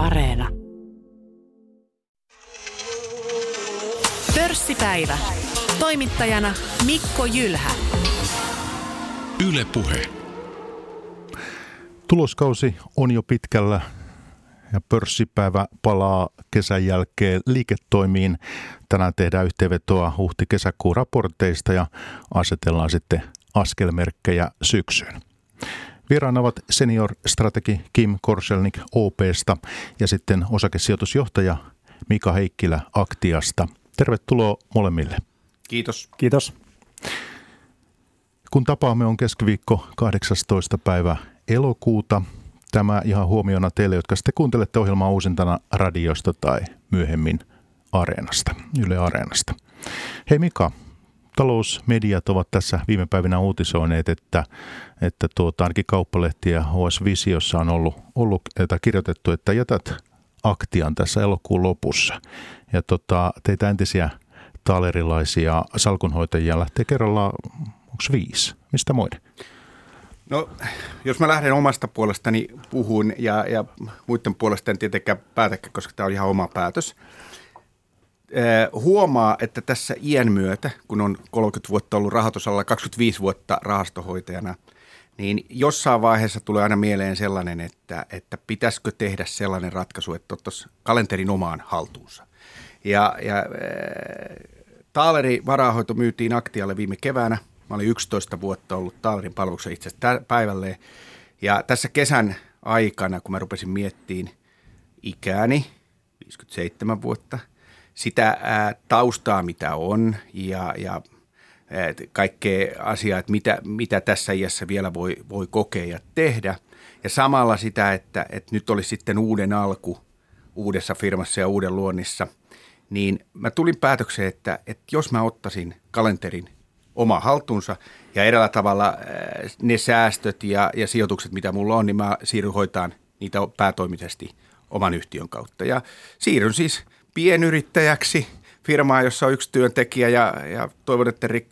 Areena. Pörssipäivä. Toimittajana Mikko Jylhä. Yle Puhe. Tuloskausi on jo pitkällä ja pörssipäivä palaa kesän jälkeen liiketoimiin. Tänään tehdään yhteenvetoa huhti-kesäkuun raporteista ja asetellaan sitten askelmerkkejä syksyyn. Vieraana ovat senior-strategi Kim Korselnik OPsta ja sitten osakesijoitusjohtaja Mika Heikkilä Aktiasta. Tervetuloa molemmille. Kiitos. Kiitos. Kun tapaamme on keskiviikko 18. päivä elokuuta. Tämä ihan huomiona teille, jotka sitten kuuntelette ohjelmaa uusintana radiosta tai myöhemmin Areenasta, Yle Areenasta. Hei Mika, talousmediat ovat tässä viime päivinä uutisoineet, että, että tuota, ainakin kauppalehti ja HS Visiossa on ollut, ollut että kirjoitettu, että jätät aktian tässä elokuun lopussa. Ja tota, teitä entisiä talerilaisia salkunhoitajia lähtee kerrallaan, onko viisi? Mistä muiden? No, jos mä lähden omasta puolestani puhun ja, ja muiden puolesta en tietenkään päätäkään, koska tämä on ihan oma päätös. Huomaa, että tässä iän myötä, kun on 30 vuotta ollut rahoitusalalla, 25 vuotta rahastohoitajana, niin jossain vaiheessa tulee aina mieleen sellainen, että, että pitäisikö tehdä sellainen ratkaisu, että ottaisiin kalenterin omaan haltuunsa. Ja, ja äh, Taaleri varahoito myytiin Aktialle viime keväänä – Mä olin 11 vuotta ollut Taalerin palveluksessa itse asiassa päivälleen. Ja tässä kesän aikana, kun mä rupesin miettiin ikääni, 57 vuotta, sitä ää, taustaa, mitä on ja, ja kaikkea asiaa, että mitä, mitä tässä iässä vielä voi, voi kokea ja tehdä. Ja samalla sitä, että, että nyt olisi sitten uuden alku uudessa firmassa ja uuden luonnissa, niin mä tulin päätökseen, että, että jos mä ottaisin kalenterin oma haltuunsa ja eräällä tavalla ne säästöt ja, ja sijoitukset, mitä mulla on, niin mä siirryn hoitaan niitä päätoimisesti oman yhtiön kautta. Ja siirryn siis pienyrittäjäksi firmaa, jossa on yksi työntekijä ja, ja toivon, että ri,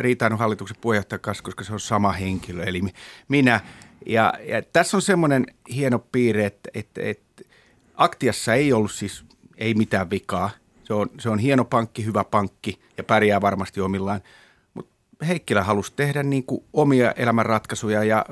riitaan hallituksen puheenjohtajan kanssa, koska se on sama henkilö, eli minä. Ja, ja tässä on semmoinen hieno piirre, että, että, että Aktiassa ei ollut siis ei mitään vikaa. Se on, se on hieno pankki, hyvä pankki ja pärjää varmasti omillaan – Heikkilä halusi tehdä niin kuin omia elämänratkaisuja ja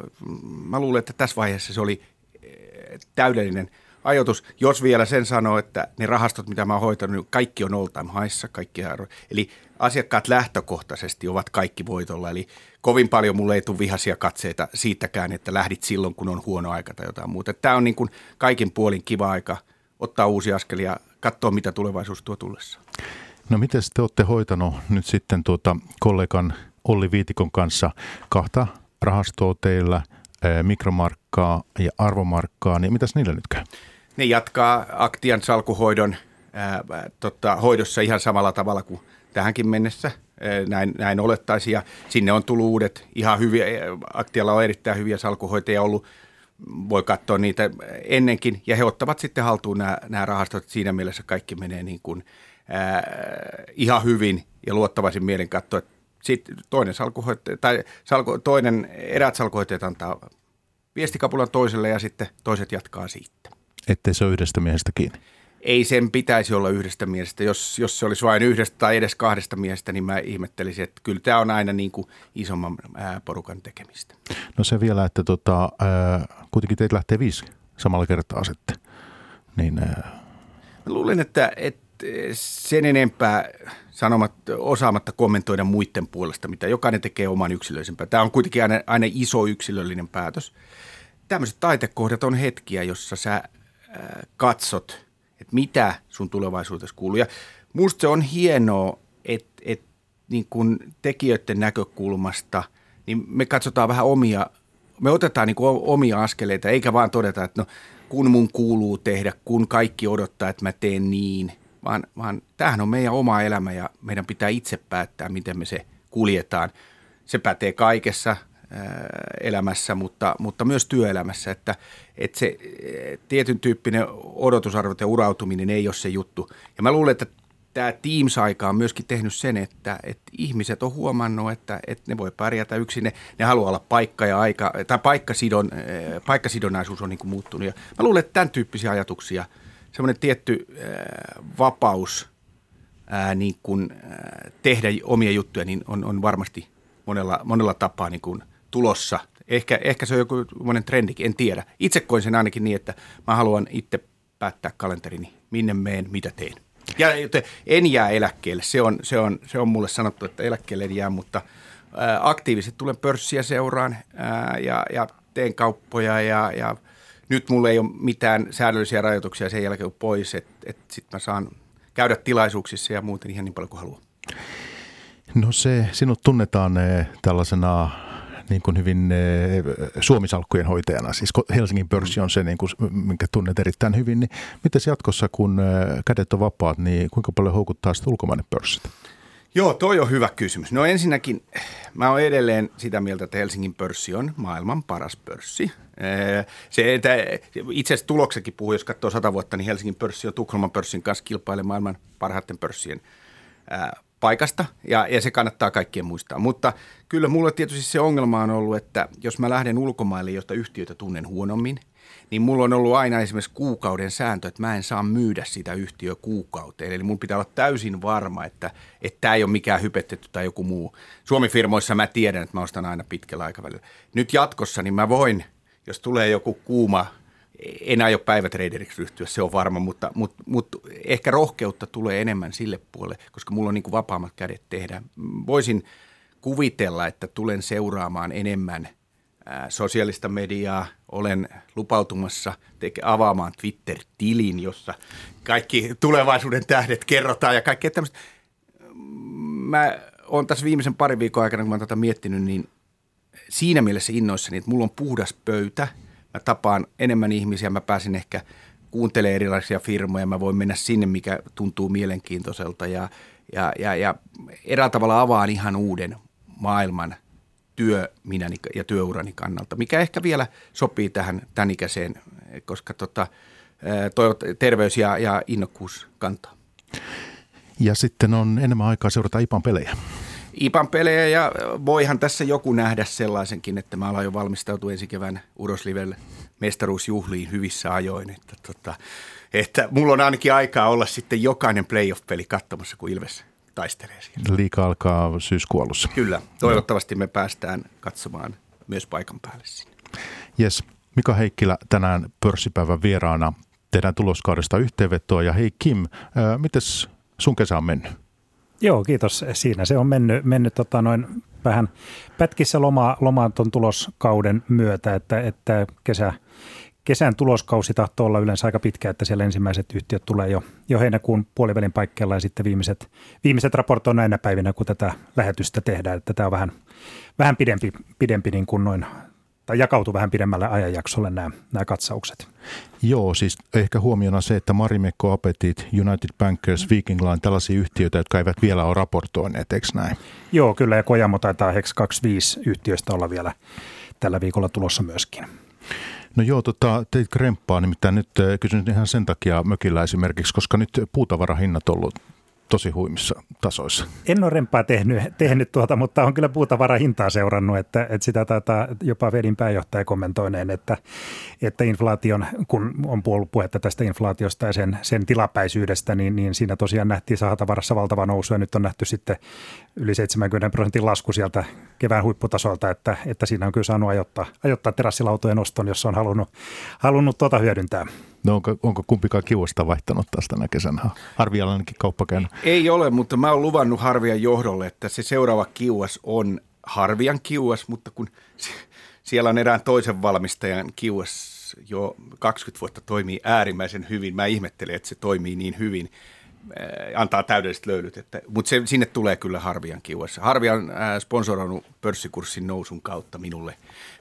mä luulen, että tässä vaiheessa se oli eh, täydellinen ajoitus. Jos vielä sen sanoo, että ne rahastot, mitä mä oon hoitanut, niin kaikki on time haissa, kaikki Eli asiakkaat lähtökohtaisesti ovat kaikki voitolla. Eli kovin paljon mulle ei tule vihaisia katseita siitäkään, että lähdit silloin, kun on huono aika tai jotain muuta. Tämä on niin kuin kaikin puolin kiva aika ottaa uusi askel ja katsoa, mitä tulevaisuus tuo tullessa. No miten te olette hoitanut nyt sitten tuota kollegan Olli Viitikon kanssa kahta rahastoa teillä, mikromarkkaa ja arvomarkkaa, niin mitäs niillä nyt käy? Ne jatkaa Aktian salkuhoidon ää, tota, hoidossa ihan samalla tavalla kuin tähänkin mennessä. Näin, näin olettaisiin ja sinne on tullut uudet ihan hyviä, Aktialla on erittäin hyviä salkuhoitajia ollut, voi katsoa niitä ennenkin ja he ottavat sitten haltuun nämä, nämä rahastot. Siinä mielessä kaikki menee niin kuin, ää, ihan hyvin ja luottavaisin mielen katsoa, että sitten toinen, salkuhoitaja, tai salku, toinen erät salkuhoitajat antaa viestikapulan toiselle ja sitten toiset jatkaa siitä. Ettei se ole yhdestä miehestä kiinni? Ei sen pitäisi olla yhdestä miehestä. Jos, jos se olisi vain yhdestä tai edes kahdesta miehestä, niin mä ihmettelisin, että kyllä tämä on aina niin kuin isomman ää, porukan tekemistä. No se vielä, että tota, ää, kuitenkin teitä lähtee viisi samalla kertaa sitten. Niin, ää... Mä luulen, että, että sen enempää sanomatta, osaamatta kommentoida muiden puolesta, mitä jokainen tekee oman yksilöisempää. Tämä on kuitenkin aina, aina iso yksilöllinen päätös. Tämmöiset taitekohdat on hetkiä, jossa sä äh, katsot, että mitä sun tulevaisuudessa kuuluu. Ja musta se on hienoa, että, että niin kun tekijöiden näkökulmasta, niin me katsotaan vähän omia, me otetaan niin omia askeleita, eikä vaan todeta, että no kun mun kuuluu tehdä, kun kaikki odottaa, että mä teen niin – vaan, vaan tämähän on meidän oma elämä ja meidän pitää itse päättää, miten me se kuljetaan. Se pätee kaikessa elämässä, mutta, mutta myös työelämässä, että, että se tietyn tyyppinen odotusarvot ja urautuminen ei ole se juttu. Ja mä luulen, että tämä Teams-aika on myöskin tehnyt sen, että, että ihmiset on huomannut, että, että ne voi pärjätä yksin. Ne, ne haluaa olla paikka ja aika, tai paikkasidon, äh, paikkasidonnaisuus on niin kuin muuttunut. Ja mä luulen, että tämän tyyppisiä ajatuksia, semmoinen tietty äh, vapaus äh, niin kuin, äh, tehdä omia juttuja, niin on, on varmasti monella, monella tapaa niin kuin tulossa. Ehkä, ehkä se on joku monen trendikin, en tiedä. Itse koin sen ainakin niin, että mä haluan itse päättää kalenterini, minne meen, mitä teen. Ja en jää eläkkeelle. Se on, se on, se on mulle sanottu, että eläkkeelle en jää, mutta aktiivisesti tulen pörssiä seuraan ää, ja, ja teen kauppoja ja, ja nyt mulla ei ole mitään säädöllisiä rajoituksia sen jälkeen pois, että et sitten mä saan käydä tilaisuuksissa ja muuten ihan niin paljon kuin haluan. No se, sinut tunnetaan tällaisena niin kuin hyvin eh, suomisalkkujen hoitajana. Siis Helsingin pörssi on se, niin kuin, minkä tunnet erittäin hyvin. Niin miten jatkossa, kun eh, kädet on vapaat, niin kuinka paljon houkuttaa sitten ulkomainen pörssit? Joo, toi on hyvä kysymys. No ensinnäkin, mä oon edelleen sitä mieltä, että Helsingin pörssi on maailman paras pörssi. Eh, se, että itse asiassa tuloksekin puhuu, jos katsoo sata vuotta, niin Helsingin pörssi on Tukholman pörssin kanssa kilpailee maailman parhaiten pörssien paikasta ja, ja se kannattaa kaikkien muistaa. Mutta kyllä mulla tietysti se ongelma on ollut, että jos mä lähden ulkomaille, josta yhtiöitä tunnen huonommin, niin mulla on ollut aina esimerkiksi kuukauden sääntö, että mä en saa myydä sitä yhtiöä kuukauteen. Eli mun pitää olla täysin varma, että tämä ei ole mikään hypettetty tai joku muu. Suomi-firmoissa mä tiedän, että mä ostan aina pitkällä aikavälillä. Nyt jatkossa niin mä voin, jos tulee joku kuuma en aio päivätraderiksi ryhtyä, se on varma, mutta, mutta, mutta ehkä rohkeutta tulee enemmän sille puolelle, koska mulla on niin kuin vapaammat kädet tehdä. Voisin kuvitella, että tulen seuraamaan enemmän sosiaalista mediaa. Olen lupautumassa teke, avaamaan Twitter-tilin, jossa kaikki tulevaisuuden tähdet kerrotaan ja kaikkea tämmöistä. Mä oon tässä viimeisen parin viikon aikana, kun mä oon tätä miettinyt, niin siinä mielessä innoissani, että mulla on puhdas pöytä – mä tapaan enemmän ihmisiä, mä pääsin ehkä kuuntelemaan erilaisia firmoja, mä voin mennä sinne, mikä tuntuu mielenkiintoiselta ja, ja, ja, ja eräällä tavalla avaan ihan uuden maailman työ minäni ja työurani kannalta, mikä ehkä vielä sopii tähän tämän ikäiseen, koska tota, toivot, terveys ja, ja innokkuus kantaa. Ja sitten on enemmän aikaa seurata IPAN pelejä. IPAN pelejä ja voihan tässä joku nähdä sellaisenkin, että mä alan jo valmistautua ensi kevään Uroslivelle mestaruusjuhliin hyvissä ajoin. Että, tota, että mulla on ainakin aikaa olla sitten jokainen playoff-peli katsomassa, kun Ilves taistelee siellä. Liika alkaa syyskuun alussa. Kyllä, toivottavasti me päästään katsomaan myös paikan päälle sinne. Yes. Mika Heikkilä tänään pörssipäivän vieraana. Tehdään tuloskaudesta yhteenvetoa. Ja hei Kim, miten sun kesä on mennyt? Joo, kiitos. Siinä se on mennyt, mennyt tota noin vähän pätkissä loma, lomaan tuon tuloskauden myötä, että, että kesä, kesän tuloskausi tahtoo olla yleensä aika pitkä, että siellä ensimmäiset yhtiöt tulee jo, jo heinäkuun puolivälin paikkeilla ja sitten viimeiset, viimeiset raportoivat näinä päivinä, kun tätä lähetystä tehdään, että tämä on vähän, vähän pidempi, pidempi niin kuin noin tai jakautuu vähän pidemmälle ajanjaksolle nämä, nämä katsaukset. Joo, siis ehkä huomiona se, että Marimekko, Apetit, United Bankers, Viking Line, tällaisia yhtiöitä, jotka eivät vielä ole raportoineet, eikö näin? Joo, kyllä, ja Kojamo taitaa Hex 25 yhtiöistä olla vielä tällä viikolla tulossa myöskin. No joo, tota, teit kremppaa, nimittäin nyt äh, kysyn ihan sen takia mökillä esimerkiksi, koska nyt puutavarahinnat on ollut tosi huimissa tasoissa. En ole rempaa tehnyt, tehnyt tuota, mutta on kyllä puutavarahintaa seurannut, että, että sitä taitaa jopa Fedin pääjohtaja kommentoineen, että, että inflaation, kun on puollut puhetta tästä inflaatiosta ja sen, sen tilapäisyydestä, niin, niin siinä tosiaan nähtiin sahatavarassa valtava nousu ja nyt on nähty sitten yli 70 prosentin lasku sieltä kevään huipputasolta, että, että siinä on kyllä saanut ajoittaa, ajoittaa terassilautojen oston, jos on halunnut, halunnut tuota hyödyntää. No onko, onko kumpikaan kiuasta vaihtanut taas tänä kesänä? Harvi ainakin kauppa käynyt. Ei ole, mutta mä oon luvannut Harvian johdolle, että se seuraava kiuas on Harvian kiuas, mutta kun siellä on erään toisen valmistajan kiuas jo 20 vuotta toimii äärimmäisen hyvin. Mä ihmettelen, että se toimii niin hyvin. Antaa täydelliset löylyt, että, mutta se, sinne tulee kyllä Harvian kiuas. Harvian on sponsoroinut pörssikurssin nousun kautta minulle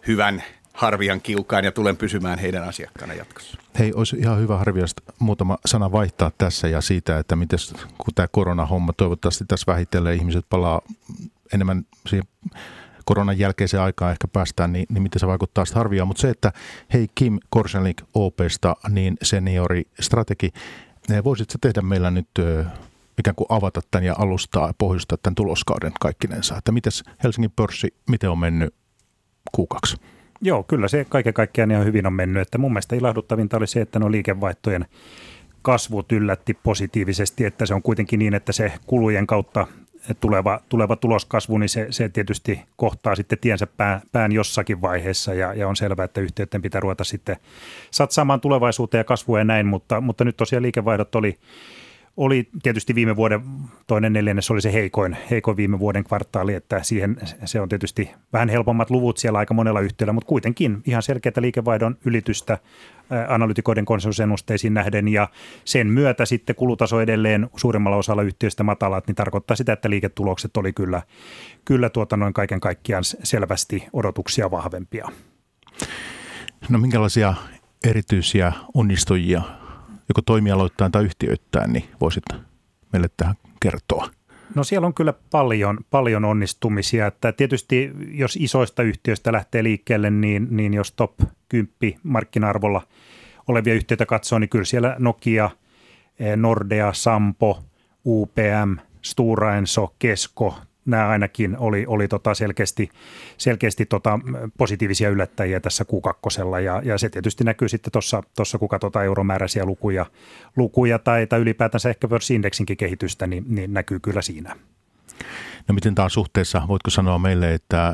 hyvän Harvian kiukaan ja tulen pysymään heidän asiakkaana jatkossa. Hei, olisi ihan hyvä Harviasta muutama sana vaihtaa tässä ja siitä, että miten kun tämä koronahomma toivottavasti tässä vähitellen ihmiset palaa enemmän siihen koronan jälkeiseen aikaan ehkä päästään, niin, niin miten se vaikuttaa sitten Harviaan. Mutta se, että hei Kim Korsenlik OPsta, niin seniori strategi, voisitko tehdä meillä nyt ikään kuin avata tämän ja alustaa ja pohjustaa tämän tuloskauden kaikkinensa. Että miten Helsingin pörssi, miten on mennyt Q2? Joo, kyllä se kaiken kaikkiaan ihan hyvin on mennyt. Että mun mielestä ilahduttavinta oli se, että no liikevaihtojen kasvut yllätti positiivisesti, että se on kuitenkin niin, että se kulujen kautta tuleva, tuleva tuloskasvu, niin se, se tietysti kohtaa sitten tiensä pään, pään jossakin vaiheessa ja, ja on selvää, että yhtiöiden pitää ruveta sitten satsaamaan tulevaisuuteen ja kasvua ja näin, mutta, mutta nyt tosiaan liikevaihdot oli oli tietysti viime vuoden toinen neljännes oli se heikoin, heikoin viime vuoden kvartaali, että siihen se on tietysti vähän helpommat luvut siellä aika monella yhtiöllä, mutta kuitenkin ihan selkeää liikevaihdon ylitystä analytikoiden konsensusennusteisiin nähden ja sen myötä sitten kulutaso edelleen suurimmalla osalla yhtiöistä matalat, niin tarkoittaa sitä, että liiketulokset oli kyllä, kyllä tuota noin kaiken kaikkiaan selvästi odotuksia vahvempia. No minkälaisia erityisiä onnistujia joko toimialoittain tai yhtiöittäin, niin voisit meille tähän kertoa? No siellä on kyllä paljon, paljon onnistumisia. Että tietysti jos isoista yhtiöistä lähtee liikkeelle, niin, niin jos top 10 markkina-arvolla olevia yhtiöitä katsoo, niin kyllä siellä Nokia, eh, Nordea, Sampo, UPM, Stora Enso, Kesko, nämä ainakin oli, oli tota selkeästi, selkeästi tota positiivisia yllättäjiä tässä Q2. Ja, ja se tietysti näkyy sitten tuossa, kun katsotaan euromääräisiä lukuja, lukuja tai, tai ylipäätänsä ehkä pörssiindeksinkin kehitystä, niin, niin näkyy kyllä siinä. No miten taas suhteessa, voitko sanoa meille, että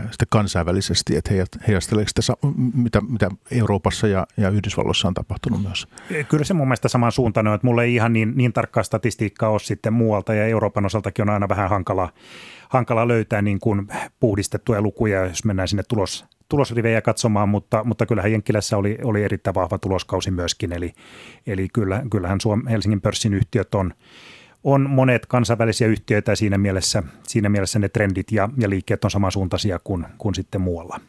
sitten kansainvälisesti, että heijasteleeko sitä, mitä, mitä Euroopassa ja, ja Yhdysvalloissa on tapahtunut myös? Kyllä se mun mielestä samaan suuntaan on, että mulla ei ihan niin, niin tarkkaa statistiikkaa ole sitten muualta ja Euroopan osaltakin on aina vähän hankala, hankala löytää niin kuin puhdistettuja lukuja, jos mennään sinne tulos, tulosrivejä katsomaan, mutta, mutta kyllähän Jenkkilässä oli, oli erittäin vahva tuloskausi myöskin, eli, eli kyllä, kyllähän Suom, Helsingin pörssin yhtiöt on, on monet kansainvälisiä yhtiöitä ja siinä mielessä, siinä mielessä ne trendit ja, ja liikkeet on samansuuntaisia kuin, kuin sitten muualla.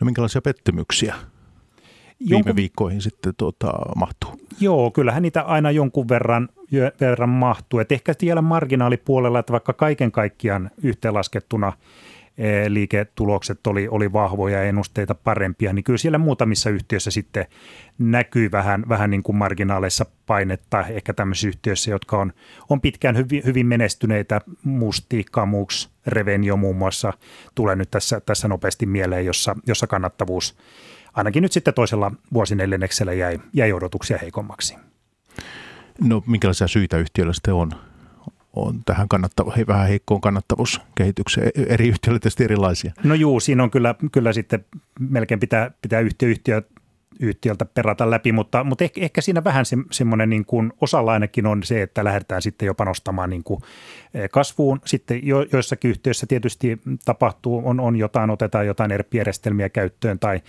No minkälaisia pettymyksiä viime jonkun, viikkoihin sitten tuota, mahtuu? Joo, kyllähän niitä aina jonkun verran, verran mahtuu. Et ehkä vielä marginaalipuolella, että vaikka kaiken kaikkiaan yhteenlaskettuna – liiketulokset oli, oli vahvoja ja ennusteita parempia, niin kyllä siellä muutamissa yhtiöissä sitten näkyy vähän, vähän niin kuin marginaaleissa painetta, ehkä tämmöisissä yhtiöissä, jotka on, on pitkään hyvin, hyvin menestyneitä, Musti, Kamuks, Revenio muun muassa tulee nyt tässä, tässä nopeasti mieleen, jossa, jossa kannattavuus ainakin nyt sitten toisella vuosineljänneksellä jäi, jäi odotuksia heikommaksi. No minkälaisia syitä yhtiöillä sitten on on tähän kannattava, vähän heikkoon kannattavuuskehitykseen. Eri yhtiöille tietysti erilaisia. No juu, siinä on kyllä, kyllä sitten melkein pitää, pitää yhtiö, yhtiö yhtiöltä perata läpi, mutta, mutta ehkä, ehkä siinä vähän se, semmoinen niin kuin osalla ainakin on se, että lähdetään sitten jo panostamaan niin kuin eh, kasvuun. Sitten jo, joissakin yhtiöissä tietysti tapahtuu, on, on jotain, otetaan jotain ERP-järjestelmiä käyttöön tai,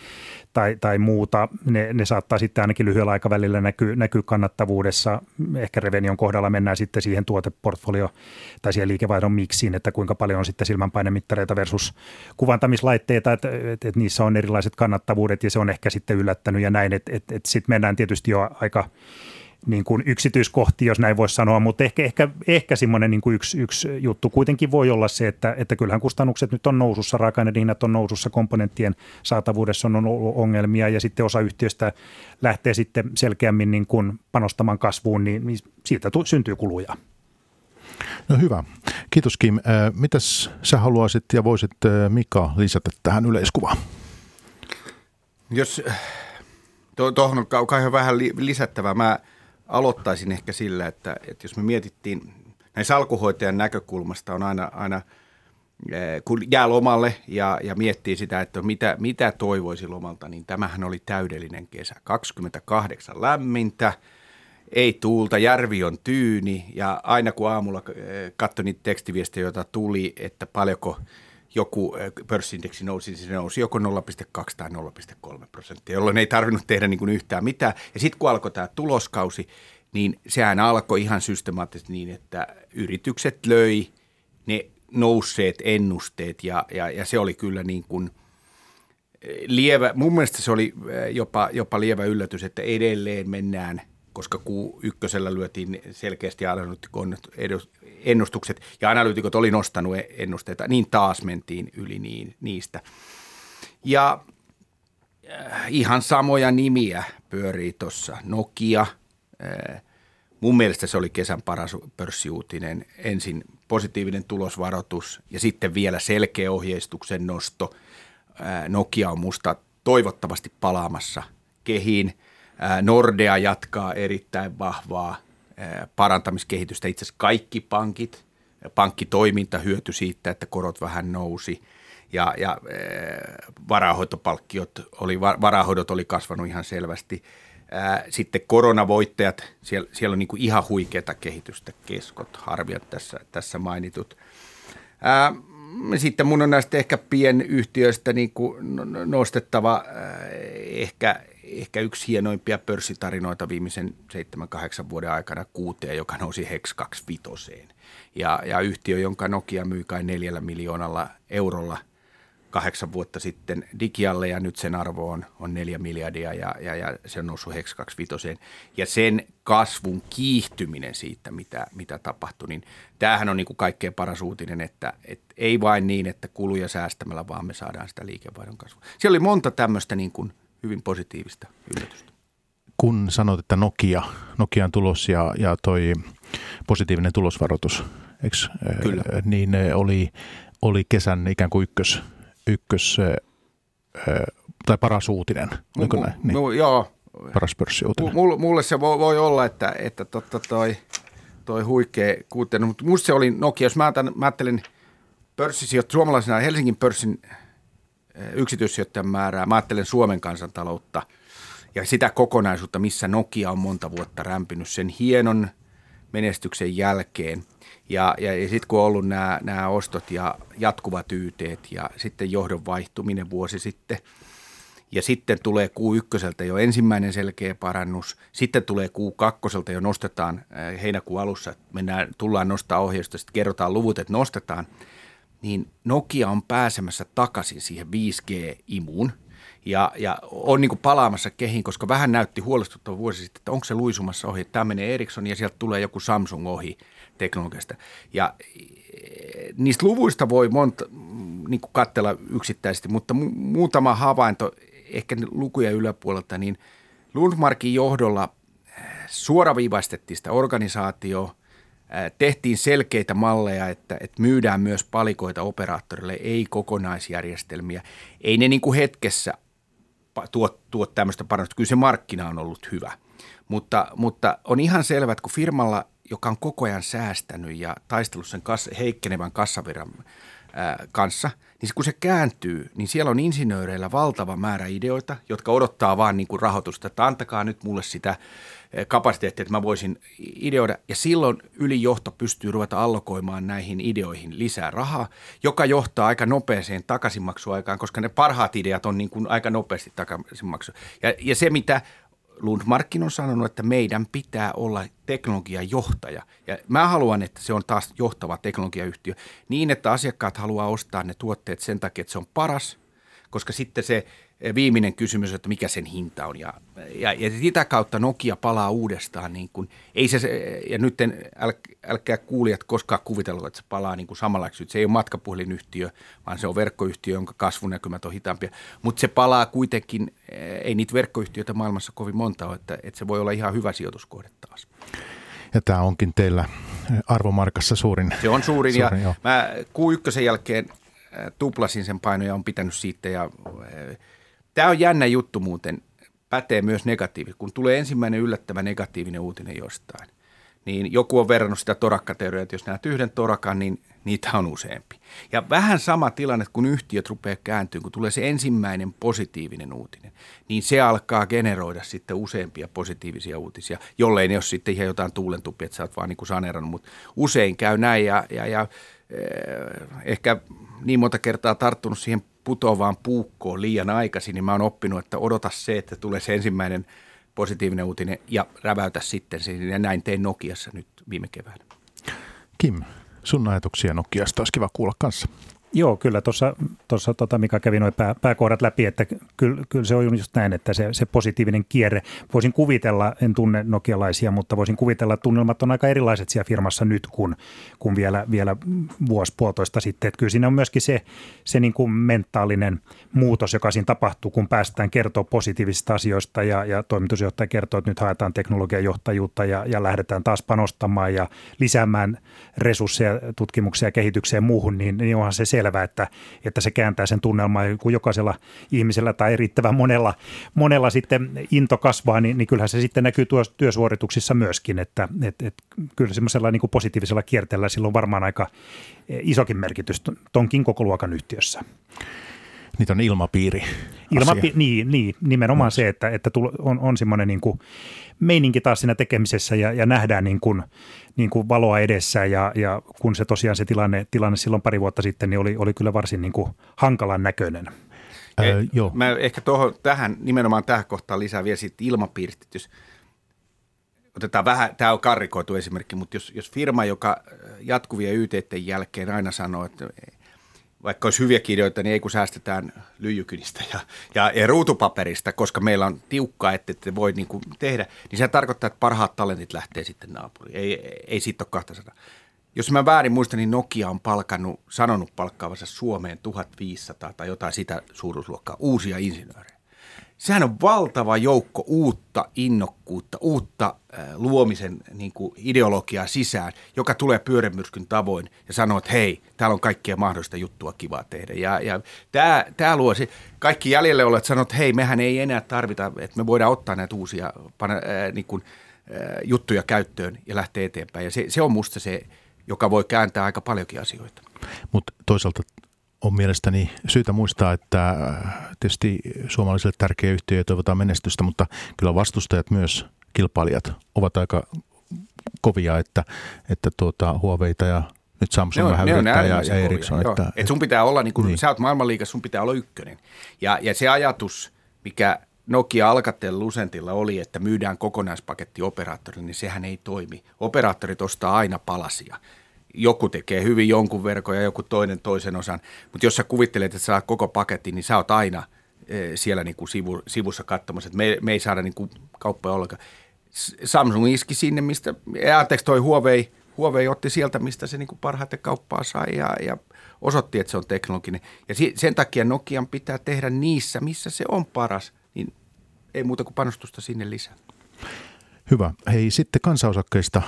tai, tai muuta. Ne, ne saattaa sitten ainakin lyhyellä aikavälillä näkyä, näkyy kannattavuudessa. Ehkä Revenion kohdalla mennään sitten siihen tuoteportfolio tai siihen liikevaihdon miksiin, että kuinka paljon on sitten silmänpainemittareita versus kuvantamislaitteita, että, että, että niissä on erilaiset kannattavuudet ja se on ehkä sitten yllättänyt ja näin, että, että, että sitten mennään tietysti jo aika niin kuin yksityiskohtia, jos näin voisi sanoa, mutta ehkä, ehkä, ehkä semmoinen niin kuin yksi, yksi juttu kuitenkin voi olla se, että, että kyllähän kustannukset nyt on nousussa, raaka-aineiden hinnat on nousussa, komponenttien saatavuudessa on ollut ongelmia ja sitten osa yhtiöistä lähtee sitten selkeämmin niin kuin panostamaan kasvuun, niin, niin siitä tu- syntyy kuluja. No hyvä. Kiitos Kim. Mitäs sä haluaisit ja voisit Mika lisätä tähän yleiskuvaan? Jos tuohon on kai vähän lisättävää. Mä aloittaisin ehkä sillä, että, että jos me mietittiin näin salkuhoitajan näkökulmasta on aina, aina eh, kun jää lomalle ja, ja miettii sitä, että mitä, mitä toivoisi lomalta, niin tämähän oli täydellinen kesä. 28 lämmintä, ei tuulta, järvi on tyyni ja aina kun aamulla eh, katsoin niitä tekstiviestejä, joita tuli, että paljonko – joku pörssindeksi nousi, niin se nousi joko 0,2 tai 0,3 prosenttia, jolloin ei tarvinnut tehdä niin kuin yhtään mitään. Ja sitten kun alkoi tämä tuloskausi, niin sehän alkoi ihan systemaattisesti niin, että yritykset löi ne nousseet ennusteet ja, ja, ja se oli kyllä niin kuin lievä, mun mielestä se oli jopa, jopa lievä yllätys, että edelleen mennään – koska Q1 lyötiin selkeästi ennustukset ja analyytikot oli nostanut ennusteita, niin taas mentiin yli niin, niistä. Ja äh, ihan samoja nimiä pyörii tuossa. Nokia, äh, mun mielestä se oli kesän paras pörssiuutinen. Ensin positiivinen tulosvaroitus ja sitten vielä selkeä ohjeistuksen nosto. Nokia on musta toivottavasti palaamassa kehiin. Nordea jatkaa erittäin vahvaa parantamiskehitystä. Itse asiassa kaikki pankit, pankkitoiminta hyötyi siitä, että korot vähän nousi ja, ja varahoitopalkkiot oli, varahoidot oli kasvanut ihan selvästi. Sitten koronavoittajat, siellä, siellä on niin kuin ihan huikeata kehitystä, keskot, harviat tässä, tässä mainitut. Sitten mun on näistä ehkä pienyhtiöistä niin kuin nostettava ehkä, ehkä yksi hienoimpia pörssitarinoita viimeisen 7-8 vuoden aikana kuuteen, joka nousi Hex 25. Ja, ja yhtiö, jonka Nokia myi kai neljällä miljoonalla eurolla – kahdeksan vuotta sitten Digialle ja nyt sen arvo on, on neljä miljardia ja, ja, ja se on noussut Hex 25. Ja sen kasvun kiihtyminen siitä, mitä, mitä tapahtui, niin tämähän on niin kuin kaikkein paras uutinen, että, että ei vain niin, että kuluja säästämällä, vaan me saadaan sitä liikevaihdon kasvua. Siellä oli monta tämmöistä niin kuin hyvin positiivista yllätystä. Kun sanoit, että Nokia, Nokian tulos ja, ja toi positiivinen tulosvaroitus, eikö, Kyllä. niin oli, oli kesän ikään kuin ykkös ykkös tai paras uutinen. Oliko M- näin? Niin. M- joo. Paras pörssiuutinen. M- mulle se voi, voi olla, että, että totta toi, toi huikea kuutinen, mutta musta se oli Nokia. Jos mä, ajattelen, mä ajattelen pörssisijoittajana, suomalaisena Helsingin pörssin yksityissijoittajan määrää, mä ajattelen Suomen kansantaloutta ja sitä kokonaisuutta, missä Nokia on monta vuotta rämpinyt sen hienon menestyksen jälkeen – ja, ja, ja sitten kun on ollut nämä, nämä ostot ja jatkuvatyyteet ja sitten johdon vaihtuminen vuosi sitten, ja sitten tulee Q1 jo ensimmäinen selkeä parannus, sitten tulee Q2 jo nostetaan äh, heinäkuun alussa, mennään, tullaan nostaa ohjeistosta, sitten kerrotaan luvut, että nostetaan, niin Nokia on pääsemässä takaisin siihen 5G-imuun ja, ja on niin kuin palaamassa kehiin, koska vähän näytti huolestuttava vuosi sitten, että onko se luisumassa ohi, tämä menee Ericsson ja sieltä tulee joku Samsung ohi – teknologiasta. Ja eh, niistä luvuista voi monta niin kuin katsella yksittäisesti, mutta mu- muutama havainto ehkä lukuja yläpuolelta, niin Lundmarkin johdolla eh, suoraviivaistettiin sitä organisaatioa, tehtiin selkeitä malleja, että, että myydään myös palikoita operaattorille, ei kokonaisjärjestelmiä. Ei ne niin kuin hetkessä tuo, tuo tämmöistä parannusta. Kyllä se markkina on ollut hyvä. Mutta, mutta on ihan selvä, että kun firmalla joka on koko ajan säästänyt ja taistellut sen kas- heikkenevän kassavirran ää, kanssa, niin kun se kääntyy, niin siellä on insinööreillä valtava määrä ideoita, jotka odottaa vaan niin kuin rahoitusta, että antakaa nyt mulle sitä kapasiteettia, että mä voisin ideoida. Ja silloin ylijohto pystyy ruveta allokoimaan näihin ideoihin lisää rahaa, joka johtaa aika nopeeseen takaisinmaksuaikaan, koska ne parhaat ideat on niin kuin aika nopeasti takaisinmaksu. Ja, ja se, mitä Lundmarkin on sanonut, että meidän pitää olla teknologiajohtaja. Ja mä haluan, että se on taas johtava teknologiayhtiö niin, että asiakkaat haluaa ostaa ne tuotteet sen takia, että se on paras, koska sitten se viimeinen kysymys, että mikä sen hinta on. Ja, ja, ja sitä kautta Nokia palaa uudestaan. Niin kuin, ei se, ja nyt en, äl, älkää kuulijat koskaan kuvitella, että se palaa niin kuin samanlaiseksi. Se ei ole matkapuhelinyhtiö, vaan se on verkkoyhtiö, jonka kasvunäkymät on hitaampia. Mutta se palaa kuitenkin, ei niitä verkkoyhtiöitä maailmassa kovin monta ole, että, että se voi olla ihan hyvä sijoituskohde taas. Ja tämä onkin teillä arvomarkassa suurin. Se on suurin, suurin ja jo. mä Q1 jälkeen tuplasin sen paino ja on pitänyt siitä ja Tämä on jännä juttu muuten, pätee myös negatiivisesti. Kun tulee ensimmäinen yllättävä negatiivinen uutinen jostain, niin joku on verrannut sitä torakkateoriaa, että jos näet yhden torakan, niin niitä on useampi. Ja vähän sama tilanne, kun yhtiöt rupeaa kääntyä, kun tulee se ensimmäinen positiivinen uutinen, niin se alkaa generoida sitten useampia positiivisia uutisia, jollei ne ole sitten ihan jotain tuulentupia, että sä oot vaan niin kuin saneerannut, mutta usein käy näin ja, ja, ja eh, ehkä niin monta kertaa tarttunut siihen putoavaan puukkoon liian aikaisin, niin mä oon oppinut, että odota se, että tulee se ensimmäinen positiivinen uutinen ja räväytä sitten sen. Ja näin tein Nokiassa nyt viime keväänä. Kim, sun ajatuksia Nokiasta olisi kiva kuulla kanssa. Joo, kyllä tuossa, tuossa tota, mikä kävi noin pää, pääkohdat läpi, että kyllä, kyllä se on just näin, että se, se positiivinen kierre, voisin kuvitella, en tunne nokialaisia, mutta voisin kuvitella, että tunnelmat on aika erilaiset siellä firmassa nyt kuin, kuin vielä, vielä vuosi puolitoista sitten. Että kyllä siinä on myöskin se, se niin kuin mentaalinen muutos, joka siinä tapahtuu, kun päästään kertoa positiivisista asioista ja, ja toimitusjohtaja kertoo, että nyt haetaan teknologian johtajuutta ja, ja lähdetään taas panostamaan ja lisäämään resursseja tutkimukseen ja kehitykseen ja muuhun, niin, niin onhan se selvä, että, että se kääntää sen tunnelman, kun jokaisella ihmisellä tai riittävän monella, monella sitten into kasvaa, niin, niin kyllähän se sitten näkyy tuossa työsuorituksissa myöskin, että et, et, kyllä semmoisella niin kuin positiivisella kierteellä sillä on varmaan aika isokin merkitys tonkin koko luokan yhtiössä. Niitä on ilmapiiri. Ilmapi- niin, niin, nimenomaan no. se, että, että on, on semmoinen niin kuin meininki taas siinä tekemisessä ja, ja nähdään niin kuin, niin kuin valoa edessä ja, ja kun se tosiaan se tilanne, tilanne silloin pari vuotta sitten, niin oli, oli kyllä varsin niin kuin hankalan näköinen. Ää, eh, joo. Mä ehkä tuohon, tähän, nimenomaan tähän kohtaan lisää vielä sitten ilmapiiristä, jos otetaan vähän, tämä on karrikoitu esimerkki, mutta jos, jos firma, joka jatkuvia YTiden jälkeen aina sanoo, että vaikka olisi hyviä ideoita, niin ei kun säästetään lyijykynistä ja, ja, ja ruutupaperista, koska meillä on tiukka, että te voi niin kuin tehdä, niin se tarkoittaa, että parhaat talentit lähtee sitten naapuriin. Ei, ei siitä ole 200. Jos mä väärin muistan, niin Nokia on palkannut, sanonut palkkaavansa Suomeen 1500 tai jotain sitä suuruusluokkaa uusia insinöörejä sehän on valtava joukko uutta innokkuutta, uutta äh, luomisen niin kuin ideologiaa sisään, joka tulee pyörämyrskyn tavoin ja sanoo, että hei, täällä on kaikkia mahdollista juttua kivaa tehdä. Ja, ja tämä, tämä luo se, kaikki jäljelle olevat sanoo, että hei, mehän ei enää tarvita, että me voidaan ottaa näitä uusia äh, niin kuin, äh, juttuja käyttöön ja lähteä eteenpäin. Ja se, se on musta se, joka voi kääntää aika paljonkin asioita. Mutta toisaalta on mielestäni syytä muistaa, että äh, tietysti suomalaisille tärkeä yhtiö ja toivotaan menestystä, mutta kyllä vastustajat myös, kilpailijat, ovat aika kovia, että, että tuota, Huaweita ja nyt Samsung on, vähän yrittää ja, ja Ericsson. Että, Et sun pitää olla, niin kun niin. sä oot maailmanliikassa, sun pitää olla ykkönen. Ja, ja se ajatus, mikä Nokia Alcatel Lucentilla oli, että myydään kokonaispaketti operaattorille, niin sehän ei toimi. Operaattorit ostaa aina palasia joku tekee hyvin jonkun verkon ja joku toinen toisen osan, mutta jos sä kuvittelet, että saa koko paketin, niin sä oot aina e, siellä niin kuin sivu, sivussa katsomassa, että me, me ei saada niin kuin kauppoja ollenkaan. Samsung iski sinne, mistä, anteeksi toi Huawei, Huawei otti sieltä, mistä se niin kuin parhaiten kauppaa sai ja, ja osoitti, että se on teknologinen. Ja sen takia Nokian pitää tehdä niissä, missä se on paras, niin ei muuta kuin panostusta sinne lisää. Hyvä. Hei, sitten kansaosakkeista,